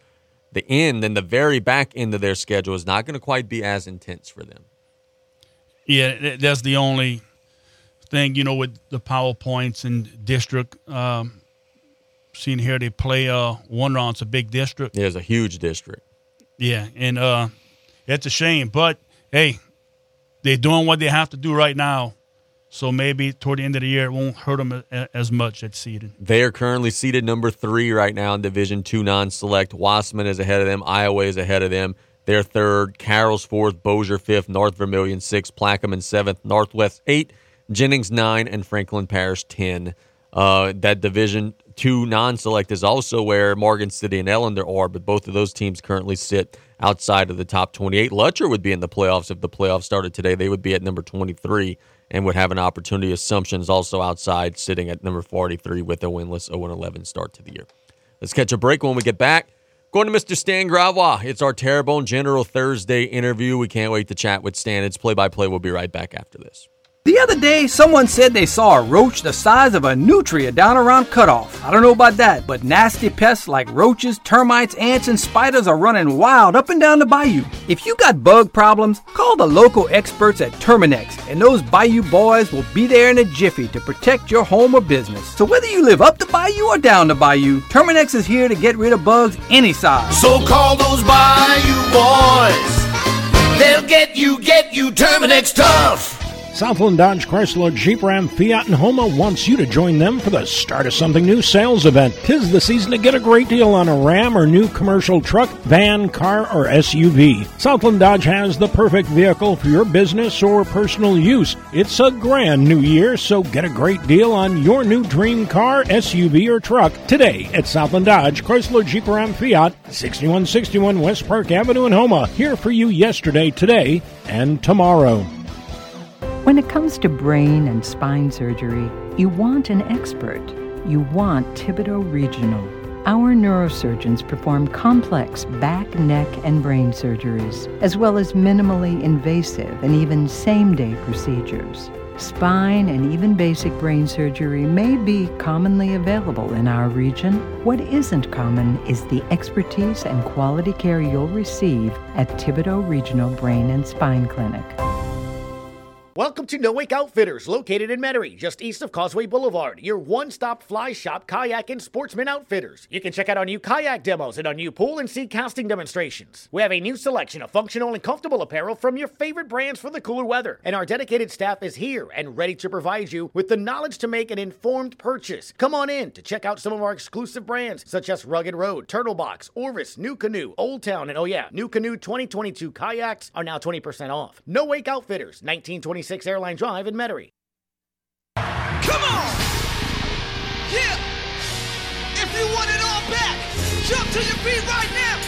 the end and the very back end of their schedule is not going to quite be as intense for them. Yeah, that's the only thing you know with the powerpoints and district. Um, seeing here they play uh, one round. It's a big district. Yeah, it's a huge district. Yeah, and uh, it's a shame, but hey, they're doing what they have to do right now. So maybe toward the end of the year, it won't hurt them as much at seeding. They are currently seated number three right now in Division Two non-select. Wossman is ahead of them. Iowa is ahead of them. They're third. Carroll's fourth. Bossier fifth. North Vermilion sixth. Plaquemine seventh. Northwest eight. Jennings nine. And Franklin Parish ten. Uh, that Division Two non-select is also where Morgan City and Ellender are, but both of those teams currently sit outside of the top 28. Lutcher would be in the playoffs if the playoffs started today. They would be at number 23 and would have an opportunity. Assumptions also outside, sitting at number 43 with a winless 0-11 start to the year. Let's catch a break when we get back. Going to Mr. Stan Gravois. It's our Terrebonne General Thursday interview. We can't wait to chat with Stan. It's play-by-play. We'll be right back after this. The other day, someone said they saw a roach the size of a nutria down around Cut Off. I don't know about that, but nasty pests like roaches, termites, ants, and spiders are running wild up and down the bayou. If you got bug problems, call the local experts at Terminix, and those bayou boys will be there in a jiffy to protect your home or business. So whether you live up the bayou or down the bayou, Terminix is here to get rid of bugs any size. So call those Bayou boys. They'll get you, get you Terminix tough. Southland Dodge Chrysler Jeep Ram Fiat and Houma wants you to join them for the Start of Something New sales event. Tis the season to get a great deal on a Ram or new commercial truck, van, car, or SUV. Southland Dodge has the perfect vehicle for your business or personal use. It's a grand new year, so get a great deal on your new dream car, SUV, or truck today at Southland Dodge Chrysler Jeep Ram Fiat, 6161 West Park Avenue in Houma. Here for you yesterday, today, and tomorrow. When it comes to brain and spine surgery, you want an expert. You want Thibodaux Regional. Our neurosurgeons perform complex back, neck, and brain surgeries, as well as minimally invasive and even same day procedures. Spine and even basic brain surgery may be commonly available in our region. What isn't common is the expertise and quality care you'll receive at Thibodaux Regional Brain and Spine Clinic. Welcome to No Wake Outfitters, located in Metairie, just east of Causeway Boulevard. Your one-stop fly shop, kayak, and sportsman outfitters. You can check out our new kayak demos and our new pool and sea casting demonstrations. We have a new selection of functional and comfortable apparel from your favorite brands for the cooler weather. And our dedicated staff is here and ready to provide you with the knowledge to make an informed purchase. Come on in to check out some of our exclusive brands, such as Rugged Road, Turtle Box, Orvis, NuCanoe, Old Town, and oh yeah, NuCanoe 2022 kayaks are now 20% off. No Wake Outfitters, 1926 Airline Drive in Metairie. Come on! Yeah! If you want it all back, jump to your feet right now!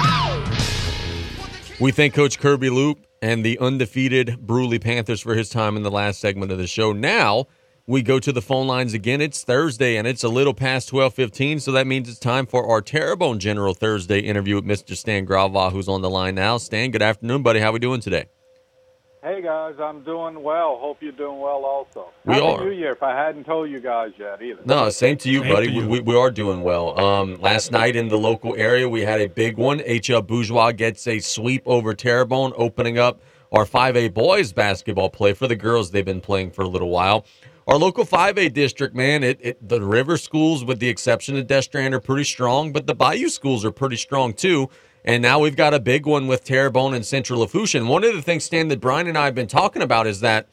Oh! We thank Coach Kirby Loupe and the undefeated Brusly Panthers for his time in the last segment of the show. Now we go to the phone lines again. It's Thursday and it's a little past twelve fifteen, so that means it's time for our Terrebonne General Thursday interview with Mr. Stan Gravois, who's on the line now. Stan, good afternoon, buddy. How are we doing today? Hey guys, I'm doing well. Hope you're doing well also. We Happy are. New Year if I hadn't told you guys yet either. No, same to you, Same buddy. to you. We, we are doing well. Um, last night in the local area, we had a big one. HL Bourgeois gets a sweep over Terrebonne, opening up our 5A boys basketball play for the girls. They've been playing for a little while. Our local 5A district, man, it, it the river schools, with the exception of Destrehan, are pretty strong, but the Bayou schools are pretty strong too. And now we've got a big one with Terrebonne and Central Lafourche. One of the things, Stan, that Brian and I have been talking about is that,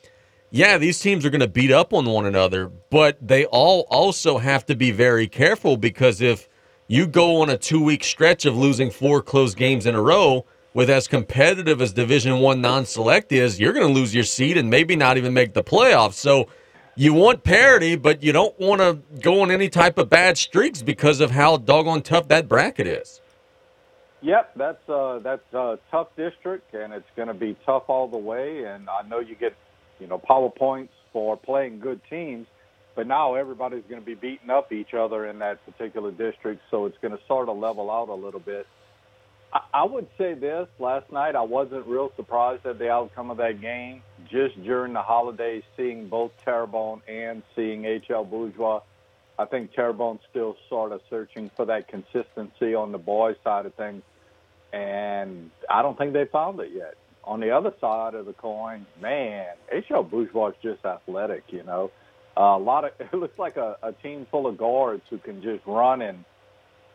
yeah, these teams are going to beat up on one another, but they all also have to be very careful because if you go on a two week stretch of losing four close games in a row with as competitive as Division One non select is, you're going to lose your seat and maybe not even make the playoffs. So you want parity, but you don't want to go on any type of bad streaks because of how doggone tough that bracket is. Yep, that's uh, that's a tough district, and it's going to be tough all the way. And I know you get, you know, power points for playing good teams, but now everybody's going to be beating up each other in that particular district, so it's going to sort of level out a little bit. I, I would say this: last night I wasn't real surprised at the outcome of that game. Just during the holidays, seeing both Terrebonne and seeing HL Bourgeois. I think Terrebonne's still sort of searching for that consistency on the boys' side of things, and I don't think they found it yet. On the other side of the coin, man, HL Bourgeois is just athletic. You know, uh, a lot of it looks like a, a team full of guards who can just run and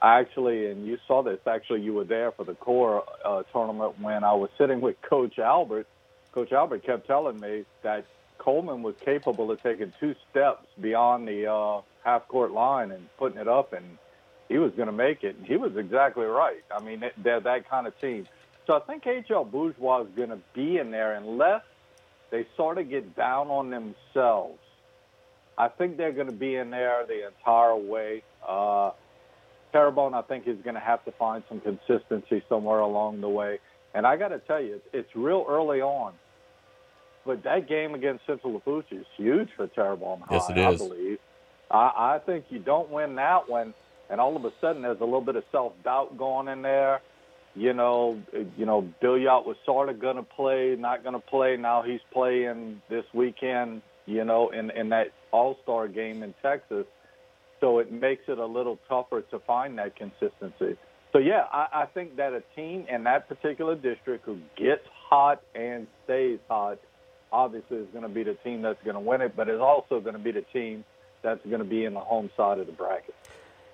actually, and you saw this. Actually, you were there for the core uh, tournament when I was sitting with Coach Albert. Coach Albert kept telling me that Coleman was capable of taking two steps beyond the uh, half court line and putting it up, and he was going to make it. And he was exactly right. I mean, they- they're that kind of team. So I think HL Bourgeois is going to be in there unless they sort of get down on themselves. I think they're going to be in there the entire way. Uh, Terrebonne, I think, is going to have to find some consistency somewhere along the way. And I got to tell you, it's, real early on. But that game against Central Lafourche is huge for Terrebonne High, Yes, it I believe. I, I think you don't win that one, and all of a sudden there's a little bit of self-doubt going in there. you know, you know, Billiot was sort of going to play, not going to play. Now he's playing this weekend, you know, in in that All Star game in Texas. So it makes it a little tougher to find that consistency. So yeah, I, I think that a team in that particular district who gets hot and stays hot, obviously is going to be the team that's going to win it, but is also going to be the team that's going to be in the home side of the bracket.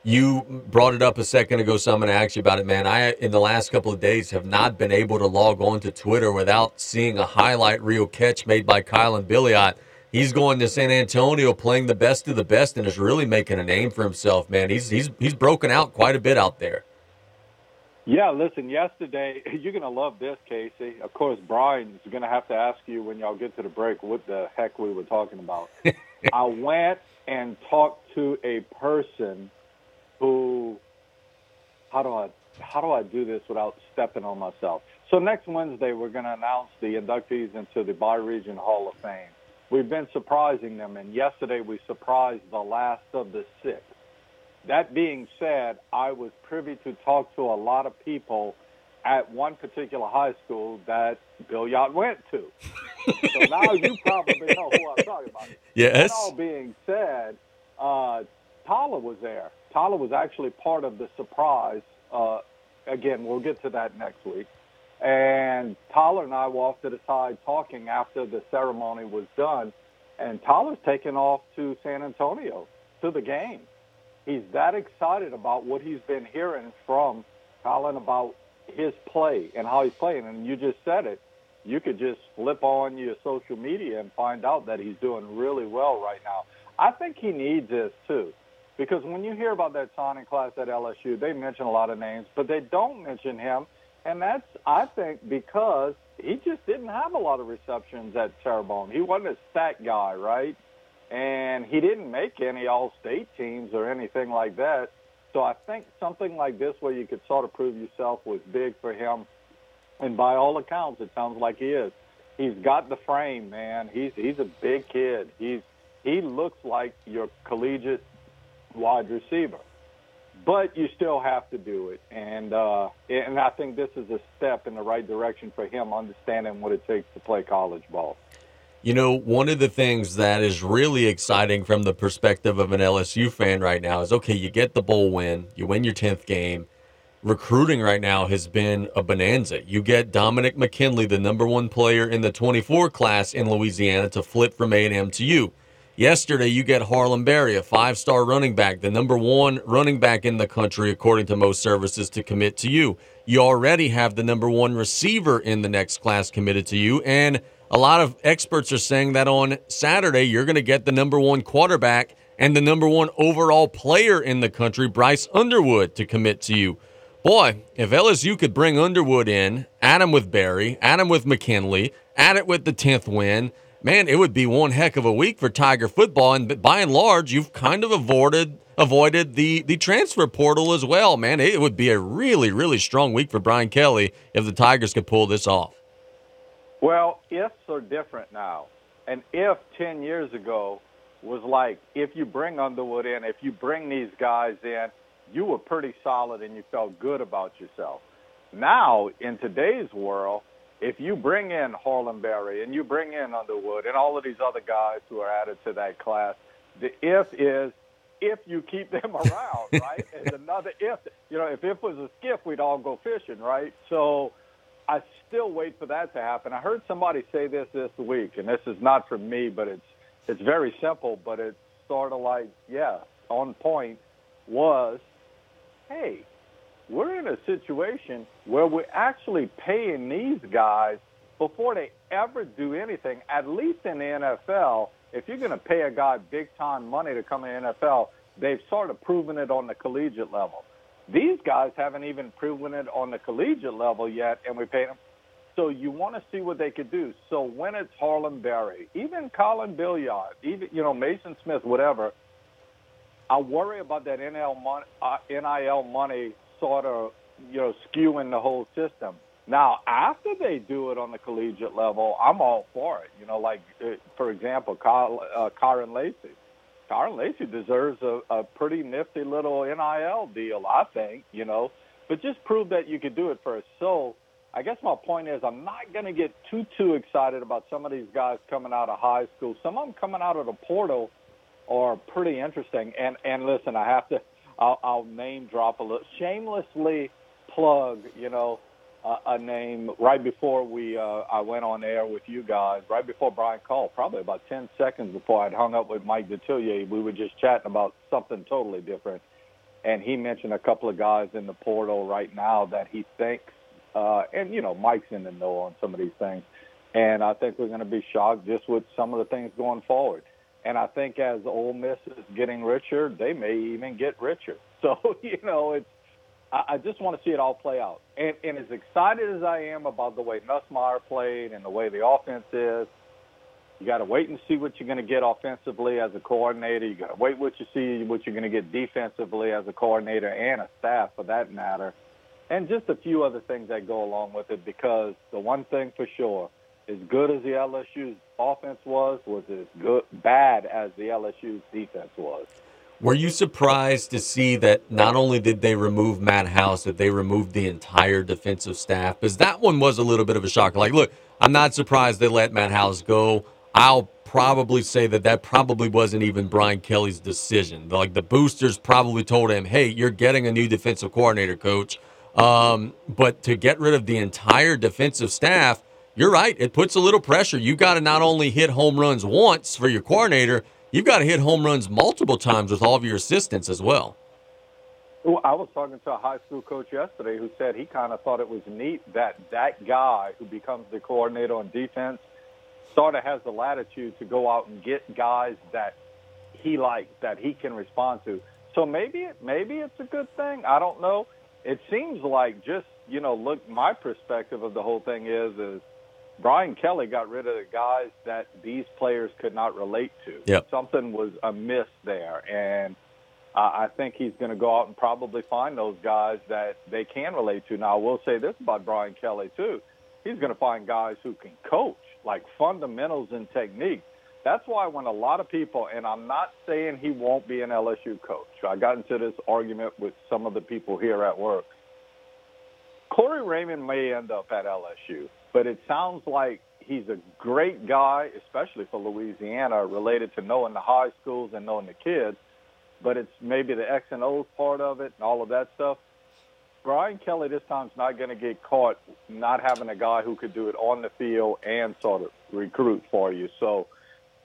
You brought it up a second ago, so I'm going to ask you about it, man. I, in the last couple of days, have not been able to log on to Twitter without seeing a highlight reel catch made by Kylan Billiot. He's going to San Antonio, playing the best of the best, and is really making a name for himself, man. He's he's he's broken out quite a bit out there. Yeah, listen, yesterday, you're going to love this, Casey. Of course, Brian's going to have to ask you when y'all get to the break what the heck we were talking about. I went and talked to a person who, how do I, how do I do this without stepping on myself? So next Wednesday, we're going to announce the inductees into the Bi-Region Hall of Fame. We've been surprising them, and yesterday we surprised the last of the six. That being said, I was privy to talk to a lot of people at one particular high school that Billiot went to. so now you probably know who I'm talking about. Yes. That all being said, uh, Tyler was there. Tyler was actually part of the surprise. Uh, again, we'll get to that next week. And Tyler and I were off to the side talking after the ceremony was done. And Tyler's taken off to San Antonio to the game. He's that excited about what he's been hearing from Colin about his play and how he's playing. And you just said it. You could just flip on your social media and find out that he's doing really well right now. I think he needs this too. Because when you hear about that signing class at LSU, they mention a lot of names, but they don't mention him. And that's, I think, because he just didn't have a lot of receptions at Terrebonne. He wasn't a stat guy, right? And he didn't make any all-state teams or anything like that. So I think something like this where you could sort of prove yourself was big for him. And by all accounts, it sounds like he is. He's got the frame, man. He's he's a big kid. He's he looks like your collegiate wide receiver. But you still have to do it, and uh, and I think this is a step in the right direction for him, understanding what it takes to play college ball. You know, one of the things that is really exciting from the perspective of an LSU fan right now is okay, you get the bowl win, you win your 10th game. Recruiting right now has been a bonanza. You get Dominic McKinley, the number one player in the 24 class in Louisiana, to flip from A&M to you. Yesterday, you get Harlem Berry, a five star running back, the number one running back in the country, according to most services, to commit to you. You already have the number one receiver in the next class committed to you. And a lot of experts are saying that on Saturday, you're going to get the number one quarterback and the number one overall player in the country, Bryce Underwood, to commit to you. Boy, if LSU could bring Underwood in, add him with Berry, add him with McKinley, add it with the 10th win, man, it would be one heck of a week for Tiger football. And by and large, you've kind of avoided avoided the the transfer portal as well, man. It would be a really really strong week for Brian Kelly if the Tigers could pull this off. Well, ifs are different now. And if 10 years ago was like, if you bring Underwood in, if you bring these guys in, you were pretty solid and you felt good about yourself. Now, in today's world, if you bring in Harlem Berry and you bring in Underwood and all of these other guys who are added to that class, the if is if you keep them around, right? Is another if. You know, if if was a skiff, we'd all go fishing, right? So I still wait for that to happen. I heard somebody say this this week, and this is not from me, but it's it's very simple, but it's sort of like, yeah, on point. Was, hey, we're in a situation where we're actually paying these guys before they ever do anything. At least in the NFL, if you're going to pay a guy big time money to come in the NFL, they've sort of proven it on the collegiate level. These guys haven't even proven it on the collegiate level yet, and we pay them. So you want to see what they could do. So when it's Harlem Berry, even Colin Billiot, even you know Mason Smith, whatever, I worry about that NIL money, uh, NIL money sort of you know skewing the whole system. Now, after they do it on the collegiate level, I'm all for it. You know, like uh, for example, Kyle, uh, Kyren Lacy. Kyren Lacy deserves a, a pretty nifty little NIL deal, I think. You know, but just prove that you could do it first. So I guess my point is I'm not going to get too too excited about some of these guys coming out of high school. Some of them coming out of the portal are pretty interesting. And and listen, I have to I'll, I'll name drop a little shamelessly plug, you know, uh, a name right before we uh, I went on air with you guys, right before Brian called, probably about 10 seconds before I'd hung up with Mike Detillier. We were just chatting about something totally different. And he mentioned a couple of guys in the portal right now that he thinks uh, and you know, Mike's in the know on some of these things, and I think we're going to be shocked just with some of the things going forward. And I think as Ole Miss is getting richer, they may even get richer. So you know, it's I, I just want to see it all play out. And, and as excited as I am about the way Nussmeier played and the way the offense is, you got to wait and see what you're going to get offensively as a coordinator. You got to wait what you see what you're going to get defensively as a coordinator and a staff for that matter and just a few other things that go along with it because the one thing for sure, as good as the LSU's offense was, was as good bad as the LSU's defense was. Were you surprised to see that not only did they remove Matt House, that they removed the entire defensive staff? Because that one was a little bit of a shock. Like, look, I'm not surprised they let Matt House go. I'll probably say that that probably wasn't even Brian Kelly's decision. Like the boosters probably told him, "Hey, you're getting a new defensive coordinator, coach. Um, but to get rid of the entire defensive staff, you're right. It puts a little pressure. You got to not only hit home runs once for your coordinator, you've got to hit home runs multiple times with all of your assistants as well. Well, I was talking to a high school coach yesterday who said he kind of thought it was neat that that guy who becomes the coordinator on defense sort of has the latitude to go out and get guys that he likes, that he can respond to. So maybe it, maybe it's a good thing. I don't know it seems like just you know look my perspective of the whole thing is is Brian Kelly got rid of the guys that these players could not relate to. Yep. Something was amiss there, and uh, I think he's going to go out and probably find those guys that they can relate to. Now, I will say this about Brian Kelly too: he's going to find guys who can coach, like fundamentals and technique. That's why when a lot of people, and I'm not saying he won't be an LSU coach. I got into this argument with some of the people here at work. Corey Raymond may end up at LSU, but it sounds like he's a great guy, especially for Louisiana, related to knowing the high schools and knowing the kids. But it's maybe the X and O's part of it and all of that stuff. Brian Kelly this time's not going to get caught not having a guy who could do it on the field and sort of recruit for you. So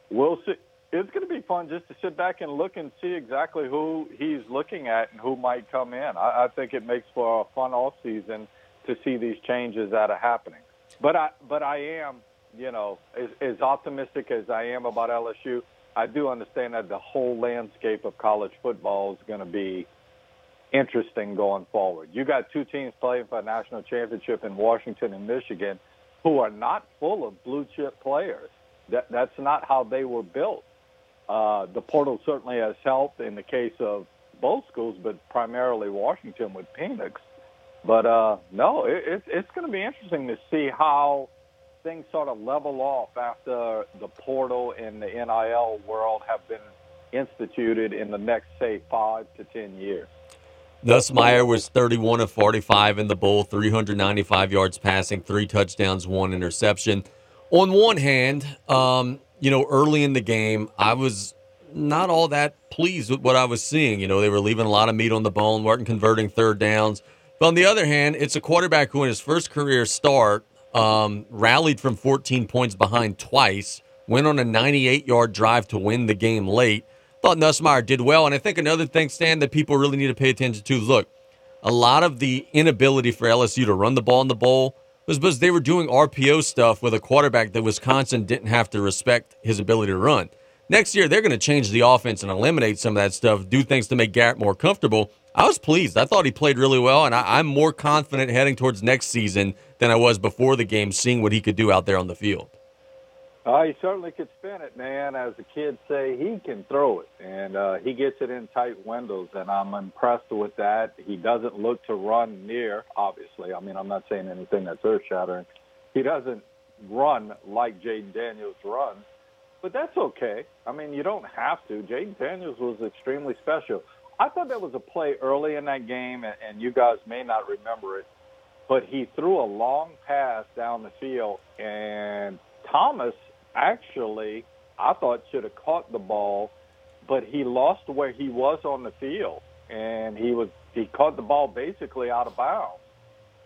we'll see. It's going to be fun just to sit back and look and see exactly who he's looking at and who might come in. I, I think it makes for a fun off season to see these changes that are happening. But I, but I am, you know, as, as optimistic as I am about LSU. I do understand that the whole landscape of college football is going to be interesting going forward. You got two teams playing for a national championship in Washington and Michigan who are not full of blue chip players. That, that's not how they were built. Uh, the portal certainly has helped in the case of both schools, but primarily Washington with Penix. But uh, no, it, it, it's going to be interesting to see how things sort of level off after the portal and the NIL world have been instituted in the next, say, five to ten years. Nussmeier was 31 of 45 in the bowl, 395 yards passing, three touchdowns, one interception on one hand, um, you know, early in the game, I was not all that pleased with what I was seeing. You know, they were leaving a lot of meat on the bone, weren't converting third downs. But on the other hand, it's a quarterback who, in his first career start, um, rallied from 14 points behind twice, went on a 98 yard drive to win the game late. Thought Nussmeier did well. And I think another thing, Stan, that people really need to pay attention to look, a lot of the inability for LSU to run the ball in the bowl was because they were doing RPO stuff with a quarterback that Wisconsin didn't have to respect his ability to run. Next year, they're going to change the offense and eliminate some of that stuff, do things to make Garrett more comfortable. I was pleased. I thought he played really well, and I, am more confident heading towards next season than I was before the game, seeing what he could do out there on the field. Uh, he certainly could spin it, man. As the kids say, he can throw it, and uh, he gets it in tight windows, and I'm impressed with that. He doesn't look to run near, obviously. I mean, I'm not saying anything that's earth-shattering. He doesn't run like Jayden Daniels runs, but that's okay. I mean, you don't have to. Jayden Daniels was extremely special. I thought there was a play early in that game, and you guys may not remember it, but he threw a long pass down the field, and Thomas actually, I thought, should have caught the ball, but he lost where he was on the field, and he was he caught the ball basically out of bounds,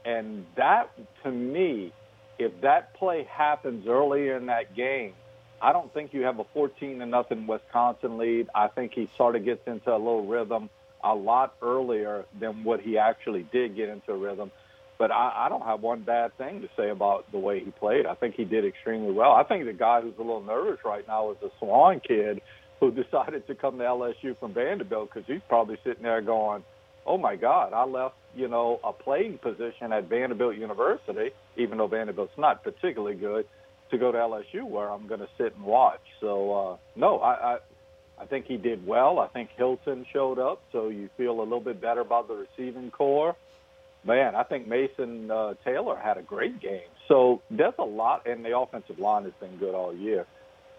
and that to me, if that play happens early in that game, I don't think you have a 14 to nothing Wisconsin lead. I think he sort of gets into a little rhythm a lot earlier than what he actually did get into a rhythm. But I, I don't have one bad thing to say about the way he played. I think he did extremely well. I think the guy who's a little nervous right now is the Swan kid who decided to come to LSU from Vanderbilt because he's probably sitting there going, "Oh my God, I left you know a playing position at Vanderbilt University, even though Vanderbilt's not particularly good." To go to LSU where I'm going to sit and watch. So uh, no, I, I I think he did well. I think Hilton showed up, so you feel a little bit better about the receiving corps. Man, I think Mason uh, Taylor had a great game. So there's a lot, and the offensive line has been good all year.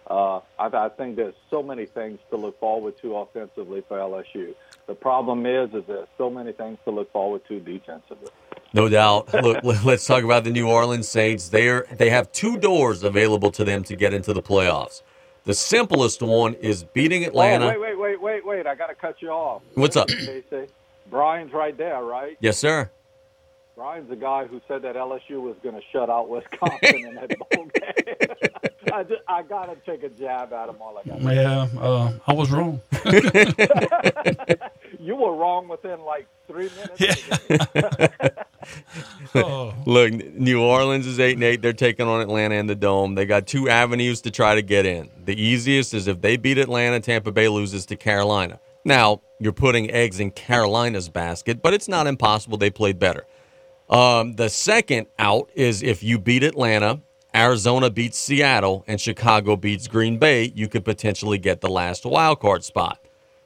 Uh, I, I think there's so many things to look forward to offensively for LSU. The problem is, is there's so many things to look forward to defensively. No doubt. Look, let's talk about the New Orleans Saints. They're they have two doors available to them to get into the playoffs. The simplest one is beating Atlanta. Oh, wait, wait, wait, wait, wait! I got to cut you off. What's up? Casey? Brian's right there, right? Yes, sir. Brian's the guy who said that LSU was going to shut out Wisconsin in that bowl game. I, just, I got to take a jab at him all I got. Yeah, uh, I was wrong. you were wrong within like three minutes. Oh. Look, New Orleans is eight and eight. They're taking on Atlanta in the dome. They got two avenues to try to get in. The easiest is if they beat Atlanta, Tampa Bay loses to Carolina. Now you're putting eggs in Carolina's basket, but it's not impossible. They played better. Um, the second out is if you beat Atlanta, Arizona beats Seattle, and Chicago beats Green Bay, you could potentially get the last wild card spot.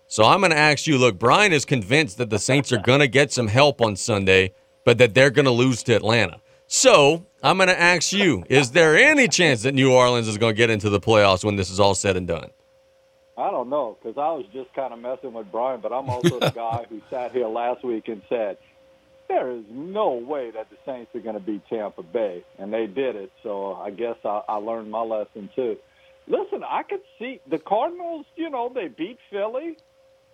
So I'm going to ask you look, Brian is convinced that the Saints are going to get some help on Sunday, but that they're going to lose to Atlanta. So I'm going to ask you is there any chance that New Orleans is going to get into the playoffs when this is all said and done? I don't know because I was just kind of messing with Brian, but I'm also the guy who sat here last week and said there is no way that the Saints are going to beat Tampa Bay, and they did it. So I guess I, I learned my lesson too. Listen, I could see the Cardinals. You know, they beat Philly.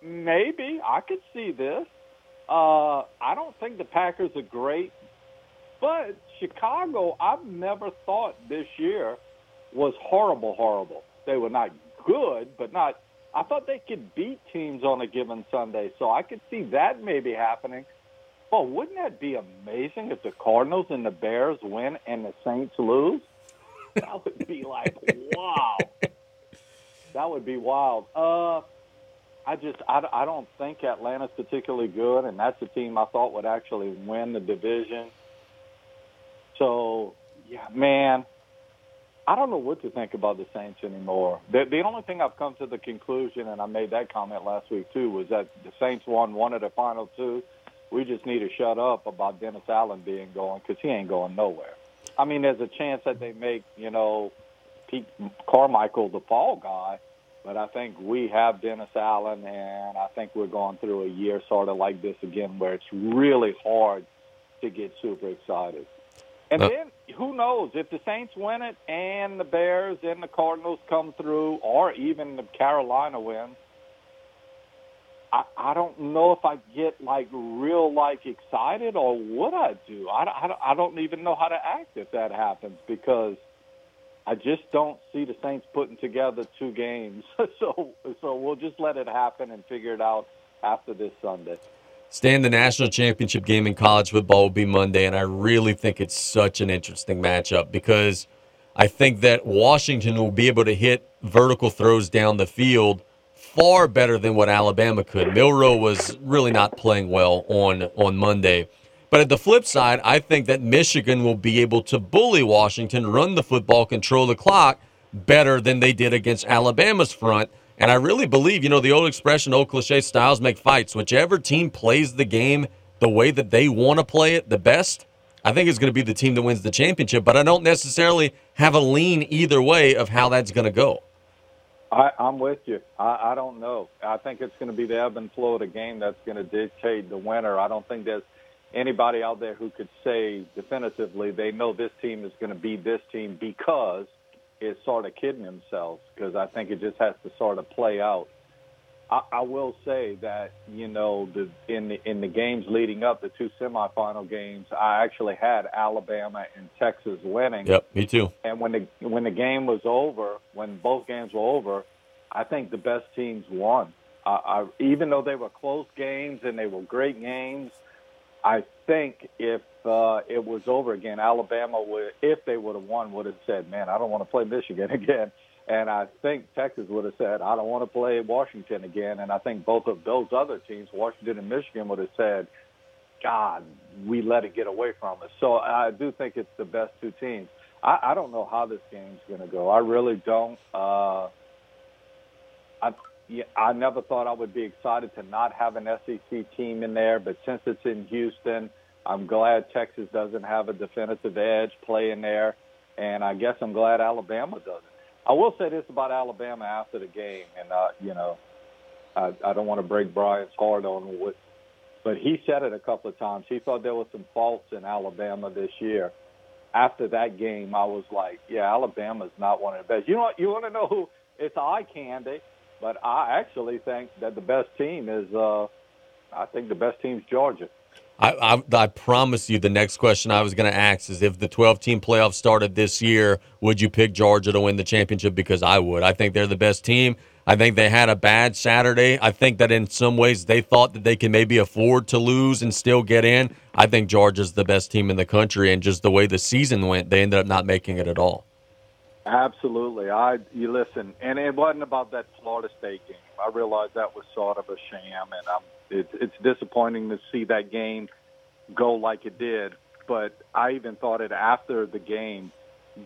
Maybe I could see this. Uh, I don't think the Packers are great, but Chicago, I've never thought this year was horrible. Horrible. They were not good, but not. I thought they could beat teams on a given Sunday, so I could see that maybe happening. Well, wouldn't that be amazing if the Cardinals and the Bears win and the Saints lose? That would be like wow. That would be wild. Uh, I just I, I don't think Atlanta's particularly good, and that's a team I thought would actually win the division. So, yeah, man, I don't know what to think about the Saints anymore. The, the only thing I've come to the conclusion, and I made that comment last week too, was that the Saints won one of the final two. We just need to shut up about Dennis Allen being going because he ain't going nowhere. I mean, there's a chance that they make you know Pete Carmichael the fall guy, but I think we have Dennis Allen, and I think we're going through a year sort of like this again, where it's really hard to get super excited. And Uh, then who knows if the Saints win it and the Bears and the Cardinals come through, or even the Carolina wins. I, I don't know if I get like real like excited or what I do. I, I, I don't even know how to act if that happens because I just don't see the Saints putting together two games. so so we'll just let it happen and figure it out after this Sunday. Stan, the national championship game in college football will be Monday, and I really think it's such an interesting matchup because I think that Washington will be able to hit vertical throws down the field far better than what Alabama could. Milroe was really not playing well on on Monday. But at the flip side, I think that Michigan will be able to bully Washington, run the football, control the clock better than they did against Alabama's front. And I really believe, you know, the old expression, old cliche, styles make fights. Whichever team plays the game the way that they want to play it the best, I think is going to be the team that wins the championship. But I don't necessarily have a lean either way of how that's going to go. I, I'm with you. I, I don't know. I think it's going to be the ebb and flow of the game that's going to dictate the winner. I don't think there's anybody out there who could say definitively they know this team is going to be this team because it's sort of kidding themselves. Because I think it just has to sort of play out. I, I will say that you know the in the in the games leading up, the two semifinal games, I actually had Alabama and Texas winning. Yep, me too. And when the when the game was over, when both games were over, I think the best teams won. Uh, I, even though they were close games and they were great games, I think if uh, it was over again, Alabama would, if they would have won, would have said, "Man, I don't want to play Michigan again." And I think Texas would have said, I don't want to play Washington again. And I think both of those other teams, Washington and Michigan, would have said, God, we let it get away from us. So I do think it's the best two teams. I, I don't know how this game's going to go. I really don't. Uh, I, yeah, I never thought I would be excited to not have an SEC team in there, but since it's in Houston, I'm glad Texas doesn't have a definitive edge playing there, and I guess I'm glad Alabama doesn't. I will say this about Alabama after the game, and uh, you know, I, I don't want to break Brian's heart on what, but he said it a couple of times. He thought there was some faults in Alabama this year. After that game, I was like, yeah, Alabama's not one of the best. You know what? You want to know who? It's eye candy, but I actually think that the best team is. uh I think the best team's Georgia. I, I, I, promise you the next question I was going to ask is if the 12 team playoff started this year, would you pick Georgia to win the championship? Because I would. I think they're the best team. I think they had a bad Saturday. I think that in some ways they thought that they can maybe afford to lose and still get in. I think Georgia's the best team in the country, and just the way the season went, they ended up not making it at all. Absolutely. I you listen, and it wasn't about that Florida State game. I realized that was sort of a sham, and I'm it's it's disappointing to see that game go like it did. But I even thought it after the game.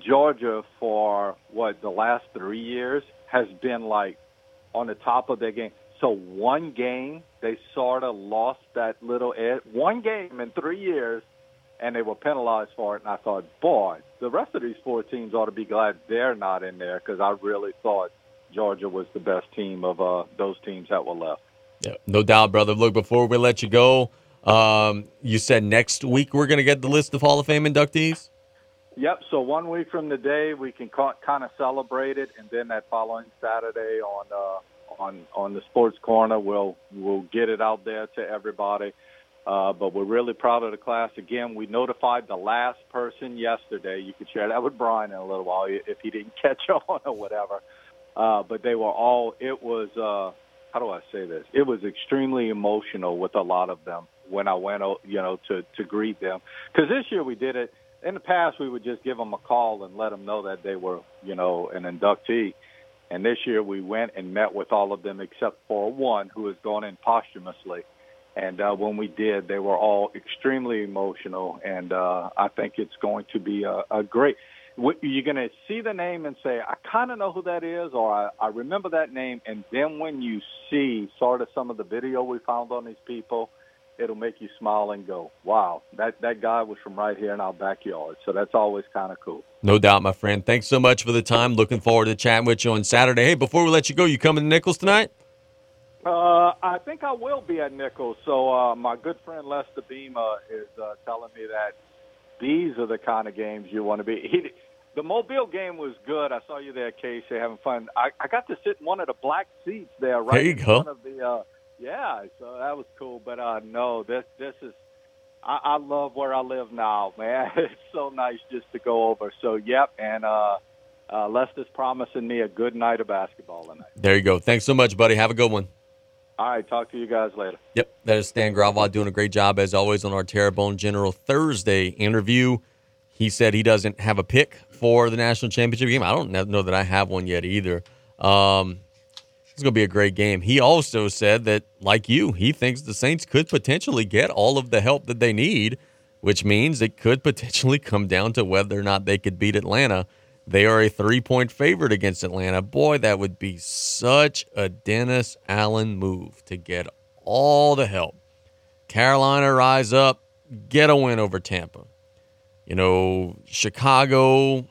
Georgia for what the last three years has been like on the top of their game. So one game they sort of lost that little edge. One game in three years, and they were penalized for it. And I thought, boy, the rest of these four teams ought to be glad they're not in there because I really thought Georgia was the best team of uh, those teams that were left. Yeah, no doubt, brother. Look, before we let you go, um, you said next week we're going to get the list of Hall of Fame inductees. Yep. So one week from today, we can ca- kind of celebrate it, and then that following Saturday on uh, on on the Sports Corner, we'll we'll get it out there to everybody. Uh, but we're really proud of the class. Again, we notified the last person yesterday. You could share that with Brian in a little while if he didn't catch on or whatever. Uh, but they were all. It was. Uh, how do I say this? It was extremely emotional with a lot of them when I went, you know, to to greet them. Because this year we did it. In the past, we would just give them a call and let them know that they were, you know, an inductee. And this year we went and met with all of them except for one who has gone in posthumously. And uh, when we did, they were all extremely emotional. And uh, I think it's going to be a, a great you're going to see the name and say, I kind of know who that is, or I, I remember that name. And then when you see sort of some of the video we found on these people, it'll make you smile and go, wow, that, that guy was from right here in our backyard. So that's always kind of cool. No doubt, my friend. Thanks so much for the time. Looking forward to chatting with you on Saturday. Hey, before we let you go, you coming to Nicholls tonight? Uh, I think I will be at Nicholls. So uh, my good friend Lester Beamer is uh, telling me that these are the kind of games you want to be. He, the Mobile game was good. I saw you there, Casey, having fun. I, I got to sit in one of the black seats there, right there you in go. front of the. Uh, yeah, so that was cool. But uh, no, this this is. I, I love where I live now, man. It's so nice just to go over. So, yep, and uh, uh, Lester's promising me a good night of basketball tonight. There you go. Thanks so much, buddy. Have a good one. All right, talk to you guys later. Yep, that is Stan Gravois doing a great job as always on our Terrebonne General Thursday interview. He said he doesn't have a pick for the national championship game. I don't know that I have one yet either. Um, it's going to be a great game. He also said that, like you, he thinks the Saints could potentially get all of the help that they need, which means it could potentially come down to whether or not they could beat Atlanta. They are a three point favorite against Atlanta. Boy, that would be such a Dennis Allen move to get all the help. Carolina rise up, get a win over Tampa. You know, Chicago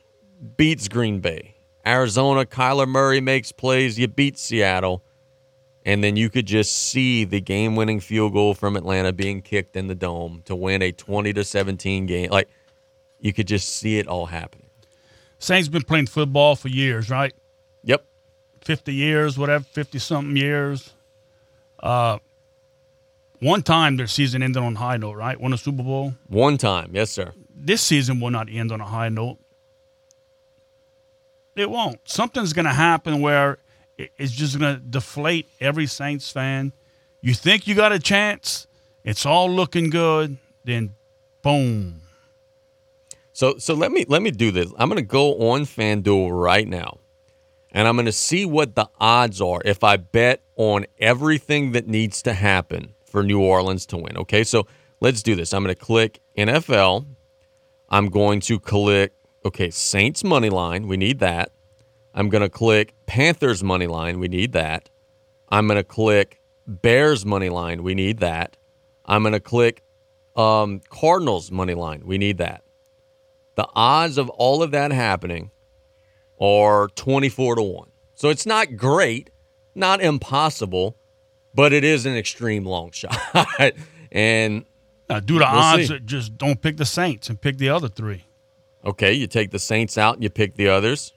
beats Green Bay. Arizona, Kyler Murray makes plays, you beat Seattle, and then you could just see the game-winning field goal from Atlanta being kicked in the dome to win a 20 to 17 game. Like you could just see it all happening. Saints been playing football for years, right? Yep. 50 years, whatever, 50 something years. Uh, one time their season ended on a high note, right? Won a Super Bowl. One time, yes, sir. This season will not end on a high note. It won't. Something's going to happen where it's just going to deflate every Saints fan. You think you got a chance, it's all looking good, then boom. So so let me let me do this. I'm going to go on FanDuel right now. And I'm going to see what the odds are if I bet on everything that needs to happen for New Orleans to win. Okay? So let's do this. I'm going to click NFL. I'm going to click okay, Saints money line. We need that. I'm going to click Panthers money line. We need that. I'm going to click Bears money line. We need that. I'm going to click um, Cardinals money line. We need that. The odds of all of that happening are 24 to 1. So it's not great, not impossible, but it is an extreme long shot. and do the we'll odds see. just don't pick the Saints and pick the other three. Okay, you take the Saints out and you pick the others.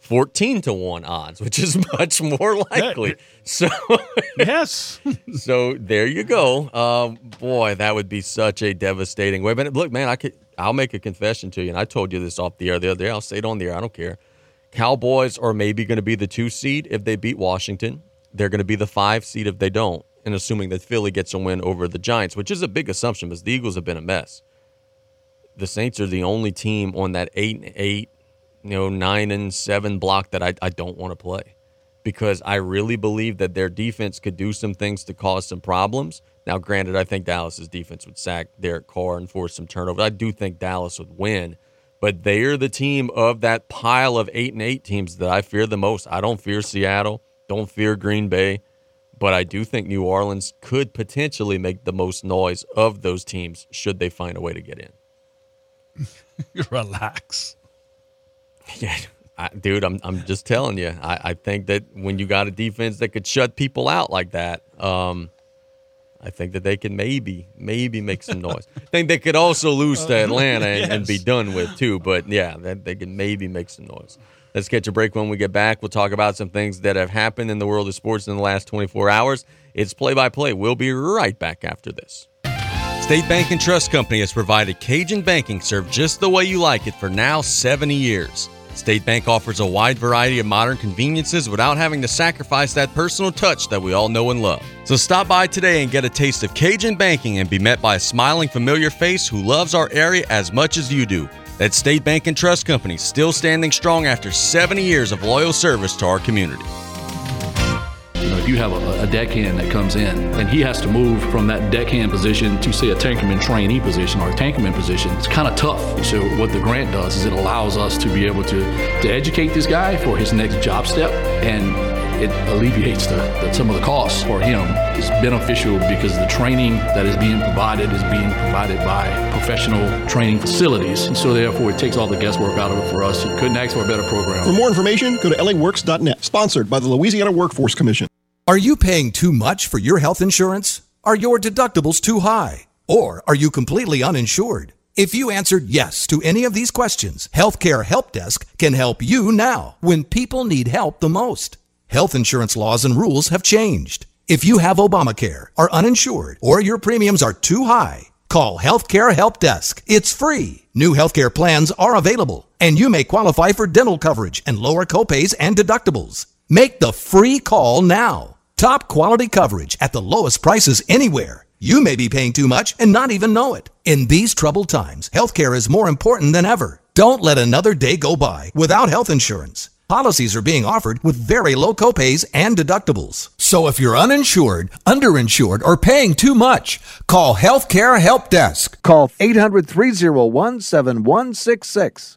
14 to 1 odds, which is much more likely. So Yes. so there you go. Um, boy, that would be such a devastating way. But look, man, I could I'll make a confession to you, and I told you this off the air the other day. I'll say it on the air. I don't care. Cowboys are maybe going to be the two seed if they beat Washington. They're going to be the five seed if they don't, and assuming that Philly gets a win over the Giants, which is a big assumption because the Eagles have been a mess. The Saints are the only team on that eight and eight, you know, nine and seven block that I, I don't want to play because I really believe that their defense could do some things to cause some problems. Now, granted, I think Dallas's defense would sack Derek Carr and force some turnovers. I do think Dallas would win, but they are the team of that pile of eight and eight teams that I fear the most. I don't fear Seattle, don't fear Green Bay, but I do think New Orleans could potentially make the most noise of those teams should they find a way to get in. Relax. Yeah, I, dude, I'm I'm just telling you. I, I think that when you got a defense that could shut people out like that, um, I think that they can maybe maybe make some noise. I think they could also lose to Atlanta and, and be done with too. But yeah, that they can maybe make some noise. Let's catch a break when we get back. We'll talk about some things that have happened in the world of sports in the last 24 hours. It's play by play. We'll be right back after this. State Bank and Trust Company has provided Cajun banking served just the way you like it for now 70 years. State Bank offers a wide variety of modern conveniences without having to sacrifice that personal touch that we all know and love. So stop by today and get a taste of Cajun banking and be met by a smiling, familiar face who loves our area as much as you do. That State Bank and Trust Company still standing strong after 70 years of loyal service to our community. You know, if you have a, a deckhand that comes in and he has to move from that deckhand position to say a tankerman trainee position or a tankerman position, it's kind of tough. So what the grant does is it allows us to be able to to educate this guy for his next job step and it alleviates the, the, some of the costs for him. It's beneficial because the training that is being provided is being provided by professional training facilities. And so therefore it takes all the guesswork out of it for us. You couldn't ask for a better program. For more information, go to laworks.net, sponsored by the Louisiana Workforce Commission. Are you paying too much for your health insurance? Are your deductibles too high? Or are you completely uninsured? If you answered yes to any of these questions, Healthcare Help Desk can help you now when people need help the most. Health insurance laws and rules have changed. If you have Obamacare, are uninsured, or your premiums are too high, call Healthcare Help Desk. It's free. New healthcare plans are available, and you may qualify for dental coverage and lower copays and deductibles. Make the free call now. Top quality coverage at the lowest prices anywhere. You may be paying too much and not even know it. In these troubled times, healthcare is more important than ever. Don't let another day go by without health insurance. Policies are being offered with very low copays and deductibles. So if you're uninsured, underinsured, or paying too much, call Healthcare Help Desk. Call 800 301 7166.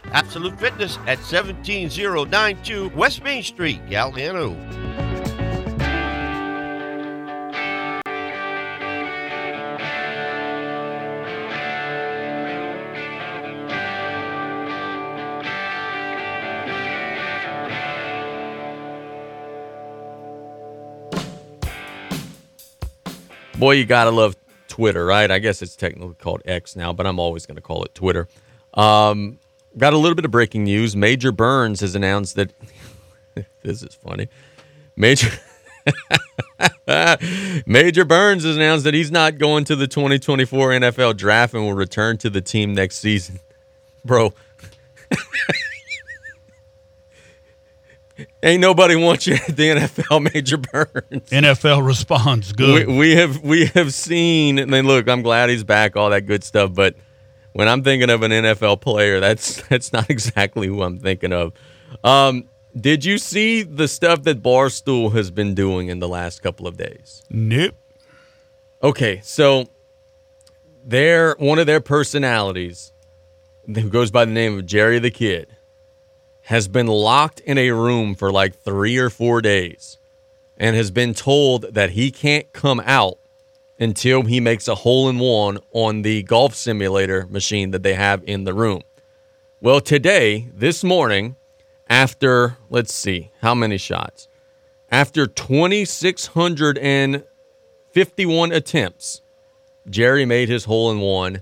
Absolute Fitness at 17092 West Main Street, Galliano. Boy, you gotta love Twitter, right? I guess it's technically called X now, but I'm always gonna call it Twitter. Um, got a little bit of breaking news. Major Burns has announced that this is funny. Major Major Burns has announced that he's not going to the 2024 NFL draft and will return to the team next season. Bro. Ain't nobody wants you at the NFL, Major Burns. NFL responds good. We, we have we have seen. I mean, look, I'm glad he's back, all that good stuff. But when I'm thinking of an NFL player, that's that's not exactly who I'm thinking of. Um, did you see the stuff that Barstool has been doing in the last couple of days? Nope. Okay, so their one of their personalities, who goes by the name of Jerry the Kid, has been locked in a room for like three or four days, and has been told that he can't come out until he makes a hole in one on the golf simulator machine that they have in the room. Well, today, this morning, after let's see how many shots? After 2651 attempts jerry made his hole in one.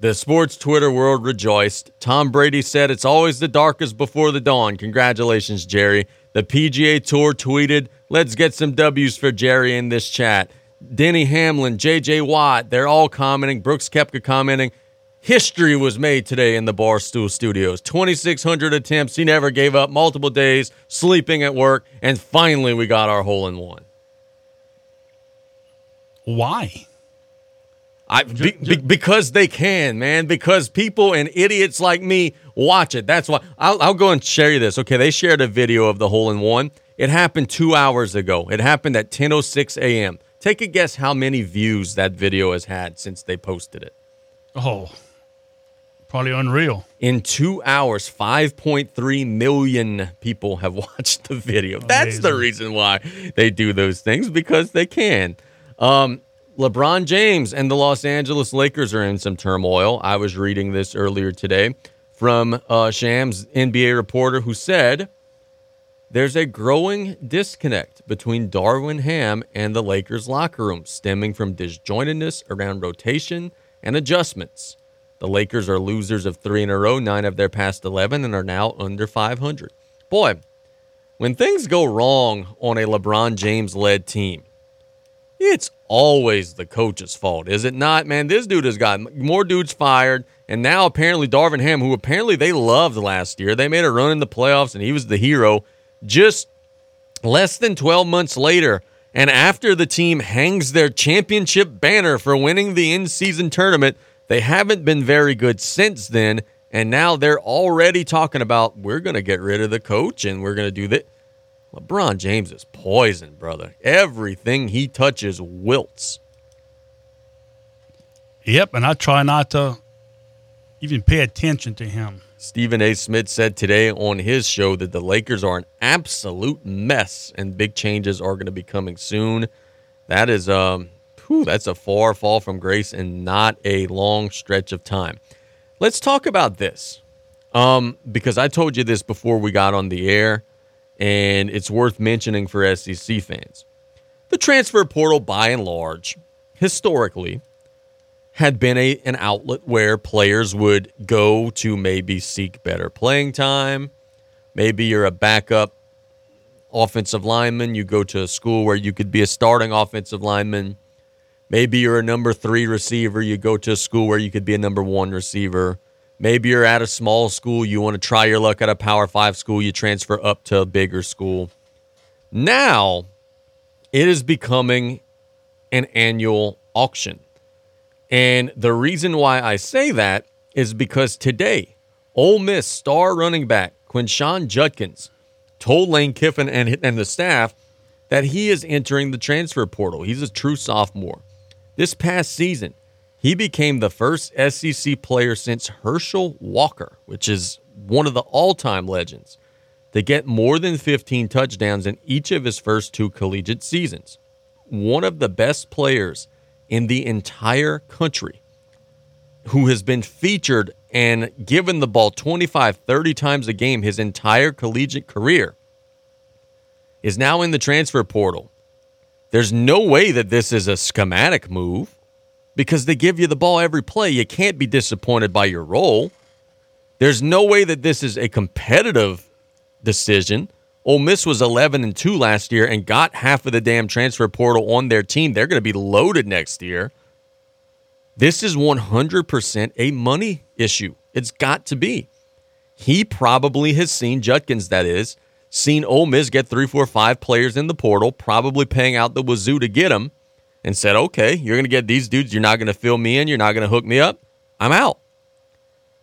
The sports twitter world rejoiced. Tom brady said it's always the darkest before the dawn. Congratulations jerry. The pga tour tweeted let's get some w's for jerry in this chat denny hamlin jj watt they're all commenting brooks koepka commenting History was made today in the Barstool Studios. 2,600 attempts. He never gave up. Multiple days sleeping at work, and finally we got our hole in one. Why? I be, be, because they can, man. Because people and idiots like me watch it. That's why I'll, I'll go and share you this. Okay, they shared a video of the hole in one. It happened two hours ago. It happened at 10:06 a.m. Take a guess how many views that video has had since they posted it. Oh, Probably unreal. In two hours, 5.3 million people have watched the video. That's the reason why they do those things because they can. Um, LeBron James and the Los Angeles Lakers are in some turmoil. I was reading this earlier today from uh, Shams NBA reporter who said there's a growing disconnect between Darvin Ham and the Lakers locker room, stemming from disjointedness around rotation and adjustments. The Lakers are losers of three in a row, nine of their past 11, and are now under 500. Boy, when things go wrong on a LeBron James led team, it's always the coach's fault, is it not? Man, this dude has got more dudes fired, and now apparently Darvin Ham, who apparently they loved last year, they made a run in the playoffs, and he was the hero. Just less than 12 months later, and after the team hangs their championship banner for winning the in season tournament, they haven't been very good since then. And now they're already talking about we're going to get rid of the coach and we're going to do that. LeBron James is poison, brother. Everything he touches wilts. Yep, and I try not to even pay attention to him. Stephen A. Smith said today on his show that the Lakers are an absolute mess and big changes are going to be coming soon. That is um whew, that's a far fall from grace and not a long stretch of time. Let's talk about this um, because I told you this before we got on the air, and it's worth mentioning for SEC fans. The transfer portal, by and large, historically, had been a, an outlet where players would go to maybe seek better playing time. Maybe you're a backup offensive lineman. You go to a school where you could be a starting offensive lineman. Maybe you're a number three receiver. You go to a school where you could be a number one receiver. Maybe you're at a small school, you want to try your luck at a Power Five school, you transfer up to a bigger school. Now, it is becoming an annual auction. And the reason why I say that is because today, Ole Miss star running back Quinshon Judkins told Lane Kiffin and, and the staff that he is entering the transfer portal. He's a true sophomore. This past season, he became the first SEC player since Herschel Walker, which is one of the all time legends, to get more than 15 touchdowns in each of his first two collegiate seasons. One of the best players in the entire country who has been featured and given the ball 25, 30 times a game his entire collegiate career is now in the transfer portal. There's no way that this is a schematic move because they give you the ball every play. You can't be disappointed by your role. There's no way that this is a competitive decision. Ole Miss was 11 and 2 last year and got half of the damn transfer portal on their team. They're going to be loaded next year. This is 100% a money issue. It's got to be. He probably has seen Judkins, that is, seen Ole Miss get three, four, five players in the portal, probably paying out the wazoo to get them, and said, okay, you're going to get these dudes. You're not going to fill me in. You're not going to hook me up. I'm out.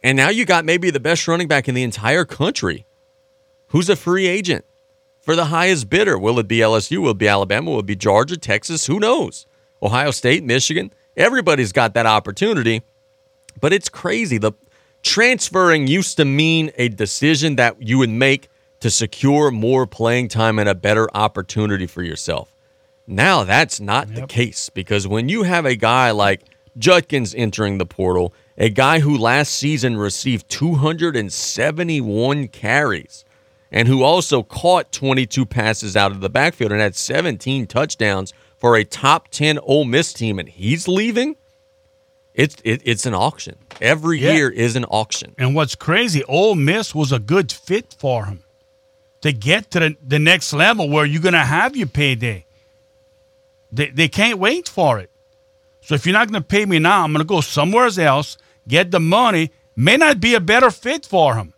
And now you got maybe the best running back in the entire country who's a free agent for the highest bidder. Will it be LSU? Will it be Alabama? Will it be Georgia, Texas? Who knows? Ohio State, Michigan. Everybody's got that opportunity, but it's crazy. The transferring used to mean a decision that you would make to secure more playing time and a better opportunity for yourself. Now that's not yep. the case because when you have a guy like Judkins entering the portal, a guy who last season received 271 carries and who also caught 22 passes out of the backfield and had 17 touchdowns for a top 10 Ole Miss team and he's leaving, it's it, it's an auction. Every yeah. year is an auction. And what's crazy, Ole Miss was a good fit for him to get to the, the next level where you're going to have your payday. They, they can't wait for it. So if you're not going to pay me now, I'm going to go somewhere else, get the money. May not be a better fit for him.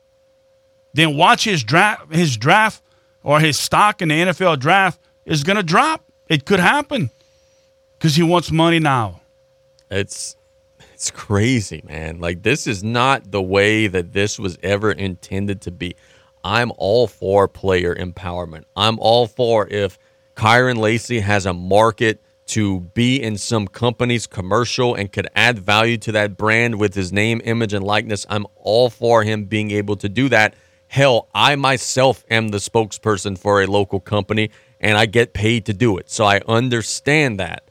Then watch his draft, his draft or his stock in the NFL draft is going to drop. It could happen because he wants money now. It's it's crazy, man. Like this is not the way that this was ever intended to be. I'm all for player empowerment. I'm all for if Kyren Lacy has a market to be in some company's commercial and could add value to that brand with his name, image, and likeness. I'm all for him being able to do that. Hell, I myself am the spokesperson for a local company and I get paid to do it. So I understand that.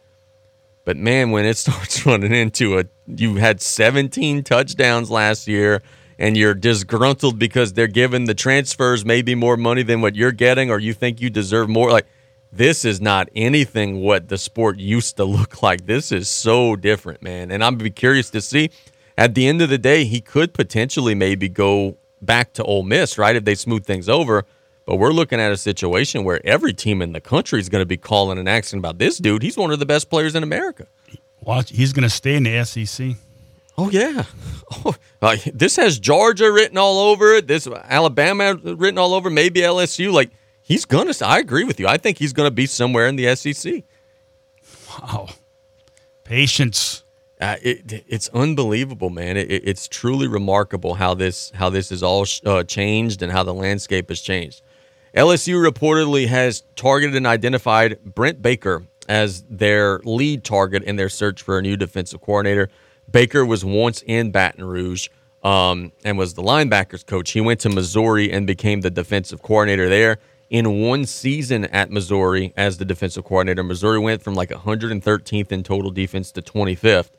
But man, when it starts running into a you had 17 touchdowns last year and you're disgruntled because they're giving the transfers maybe more money than what you're getting or you think you deserve more like this is not anything what the sport used to look like. This is so different, man. And I'm be curious to see at the end of the day he could potentially maybe go back to Ole Miss, right? If they smooth things over. But we're looking at a situation where every team in the country is going to be calling and asking about this dude. He's one of the best players in America. Watch, he's going to stay in the SEC. Oh yeah, oh, uh, this has Georgia written all over it. This Alabama written all over. Maybe LSU. Like he's gonna. I agree with you. I think he's gonna be somewhere in the SEC. Wow, patience. Uh, it, it's unbelievable, man. It, it's truly remarkable how this how this is all uh, changed and how the landscape has changed. LSU reportedly has targeted and identified Brent Baker as their lead target in their search for a new defensive coordinator. Baker was once in Baton Rouge um, and was the linebackers coach. He went to Missouri and became the defensive coordinator there. In one season at Missouri as the defensive coordinator, Missouri went from like 113th in total defense to 25th.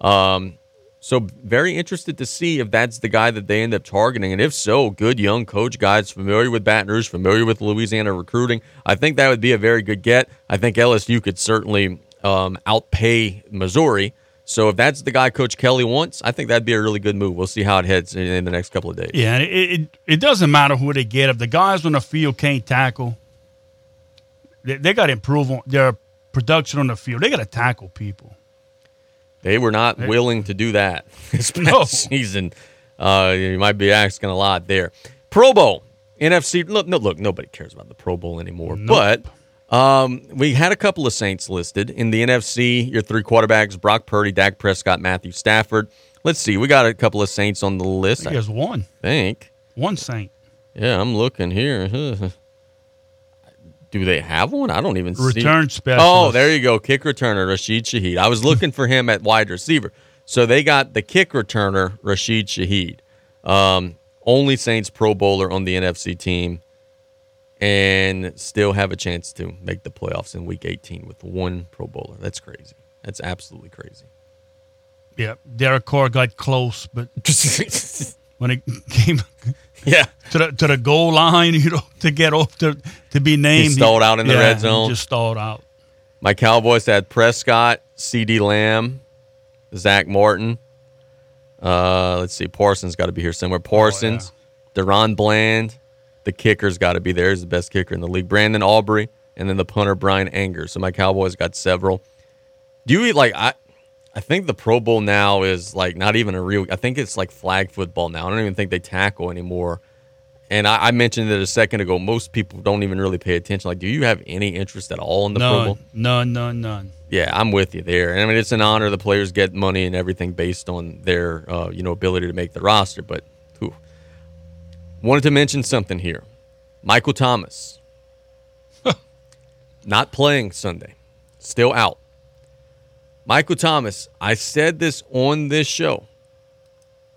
Um, so very interested to see if that's the guy that they end up targeting, and if so, good young coach guys familiar with Baton Rouge, familiar with Louisiana recruiting. I think that would be a very good get. I think LSU could certainly um, outpay Missouri. So if that's the guy Coach Kelly wants, I think that'd be a really good move. We'll see how it heads in, the next couple of days. Yeah, it, it, it doesn't matter who they get. If the guys on the field can't tackle, they, they got to improve on their production on the field. They got to tackle people. They were not willing to do that this past no. season. Uh, you might be asking a lot there. Pro Bowl, NFC. Look, no, look, nobody cares about the Pro Bowl anymore. But um, we had a couple of Saints listed in the NFC. Your three quarterbacks: Brock Purdy, Dak Prescott, Matthew Stafford. Let's see. We got a couple of Saints on the list. I think there's one. think. One Saint. Yeah, I'm looking here. Do they have one? I don't even see. Return specialist. Oh, there you go. Kick returner Rashid Shaheed. I was looking for him at wide receiver. So they got the kick returner Rashid Shaheed. Um, only Saints Pro Bowler on the NFC team, and still have a chance to make the playoffs in Week 18 with one Pro Bowler. That's crazy. That's absolutely crazy. Yeah, Derek Carr got close, but when it came, yeah, to the to the goal line, you know, to get off to to be named, stalled out in the yeah, red he zone. Just stalled out. My Cowboys had Prescott, CeeDee Lamb, Zack Martin. Uh, let's see, Parsons got to be here somewhere. Parsons, DaRon Bland, the kicker's got to be there. He's the best kicker in the league. Brandon Aubrey, and then the punter Bryan Anger. So my Cowboys got several. Do you eat like I? I think the Pro Bowl now is like not even a real. I think it's like flag football now. I don't even think they tackle anymore. And I, I mentioned it a second ago. Most people don't even really pay attention. Like, do you have any interest at all in the Pro None, Bowl? none, none, none. Yeah, I'm with you there. And I mean, it's an honor. The players get money and everything based on their, uh, you know, ability to make the roster. But whew. wanted to mention something here. Michael Thomas, not playing Sunday, still out. Michael Thomas, I said this on this show.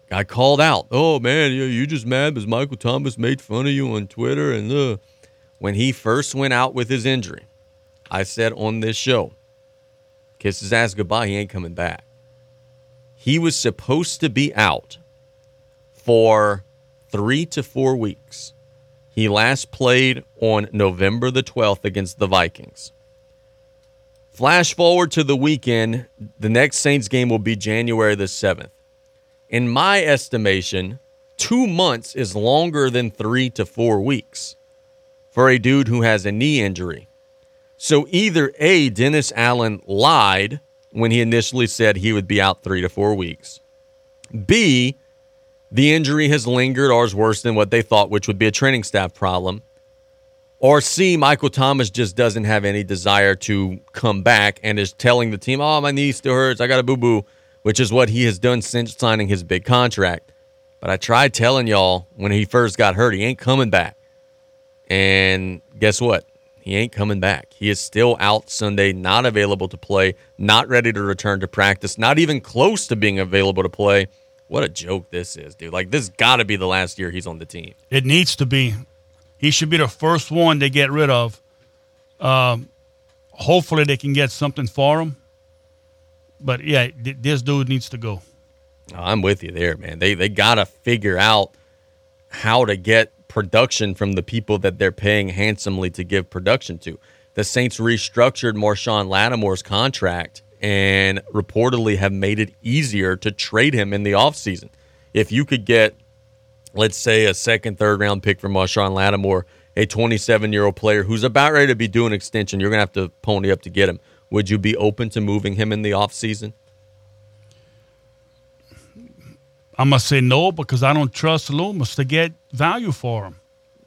Got called out. Oh man, you you just mad because Michael Thomas made fun of you on Twitter and uh. when he first went out with his injury, I said on this show, kiss his ass goodbye. He ain't coming back. He was supposed to be out for three to four weeks. He last played on November the 12th against the Vikings. Flash forward to the weekend, the next Saints game will be January the 7th. In my estimation, two months is longer than three to four weeks for a dude who has a knee injury. So either A, Dennis Allen lied when he initially said he would be out three to four weeks. B, the injury has lingered or is worse than what they thought, which would be a training staff problem. Or C, Michael Thomas just doesn't have any desire to come back and is telling the team, oh, my knee still hurts. I got a boo boo, which is what he has done since signing his big contract. But I tried telling y'all when he first got hurt, he ain't coming back. And guess what? He ain't coming back. He is still out Sunday, not available to play, not ready to return to practice, not even close to being available to play. What a joke this is, dude. Like, this got to be the last year he's on the team. It needs to be. He should be the first one they get rid of. Um, hopefully, they can get something for him. But yeah, th- this dude needs to go. I'm with you there, man. They they got to figure out how to get production from the people that they're paying handsomely to give production to. The Saints restructured Marshon Lattimore's contract and reportedly have made it easier to trade him in the offseason. If you could get, let's say, a second, third round pick for Marshon Lattimore, a 27 year old player who's about ready to be doing extension, you're going to have to pony up to get him. Would you be open to moving him in the offseason? I'm gonna say no because I don't trust Loomis to get value for him.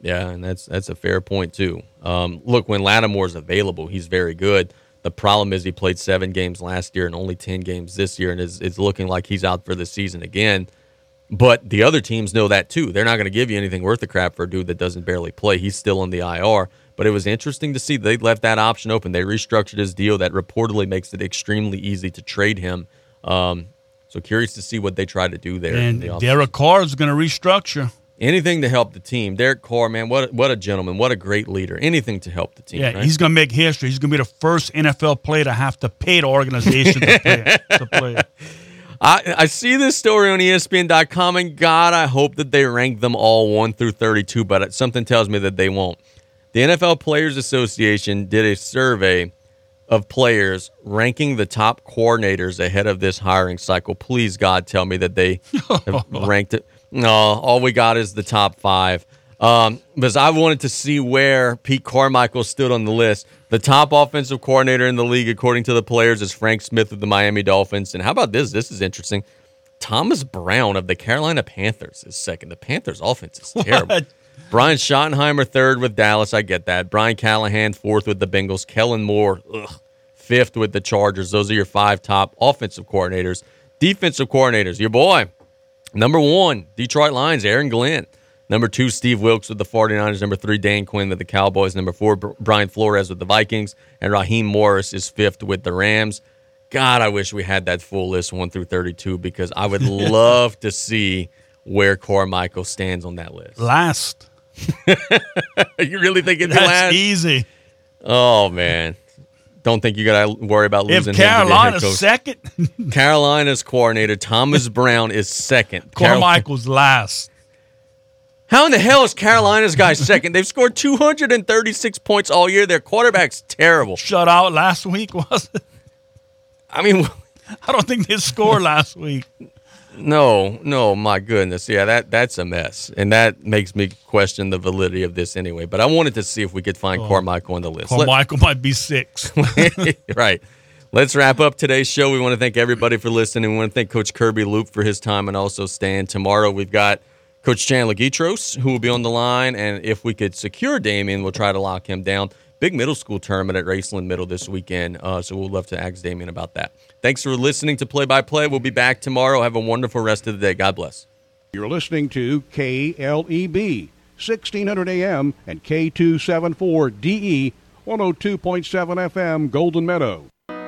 Yeah, and that's that's a fair point too. Um, look, when Lattimore's available, he's very good. The problem is he played seven games last year and only ten games this year, and it's, it's looking like he's out for the season again. But the other teams know that too. They're not going to give you anything worth a crap for a dude that doesn't barely play. He's still on the IR. But it was interesting to see they left that option open. They restructured his deal that reportedly makes it extremely easy to trade him. Um, so curious to see what they try to do there. And the. Derek Carr is going to restructure. Anything to help the team. Derek Carr, man, what what a gentleman, what a great leader. Anything to help the team. Yeah, right? he's going to make history. He's going to be the first NFL player to have to pay the organization to play. to play. I, I see this story on ESPN.com, and God, I hope that they rank them all 1 through 32, but something tells me that they won't. The NFL Players Association did a survey of players ranking the top coordinators ahead of this hiring cycle. Please, God, tell me that they have ranked it. No, all we got is the top five. Um, because I wanted to see where Pete Carmichael stood on the list. The top offensive coordinator in the league, according to the players, is Frank Smith of the Miami Dolphins. And how about this? This is interesting. Thomas Brown of the Carolina Panthers is second. The Panthers offense is terrible. Brian Schottenheimer third with Dallas. I get that. Brian Callahan fourth with the Bengals. Kellen Moore ugh, fifth with the Chargers. Those are your five top offensive coordinators. Defensive coordinators, your boy. Number one, Detroit Lions, Aaron Glenn. Number two, Steve Wilks with the 49ers. Number three, Dan Quinn with the Cowboys. Number four, Brian Flores with the Vikings. And Raheem Morris is fifth with the Rams. God, I wish we had that full list, 1 through 32, because I would love to see where Carmichael stands on that list. Last. you really think it's That's last? easy. Oh, man. Don't think you got to worry about If losing him to Carolina's second, Carolina's coordinator, Thomas Brown, is second. Carol- Carmichael's last. How in the hell is Carolina's guy second? They've scored 236 points all year. Their quarterback's terrible. Shut out last week, was it? I mean, I don't think they scored last week. no, no, my goodness. Yeah, that that's a mess. And that makes me question the validity of this anyway. But I wanted to see if we could find Oh. Carmichael on the list. Let- Carmichael might be six. right. Let's wrap up today's show. We want to thank everybody for listening. We want to thank Coach Kirby Loupe for his time and also Stan. Tomorrow we've got Coach Chandler Gitros who will be on the line. And if we could secure Damien, we'll try to lock him down. Big middle school tournament at Raceland Middle this weekend. Uh, so we'll love to ask Damien about that. Thanks for listening to Play by Play. We'll be back tomorrow. Have a wonderful rest of the day. God bless. You're listening to KLEB, 1600 AM and K274DE, 102.7 FM, Golden Meadow.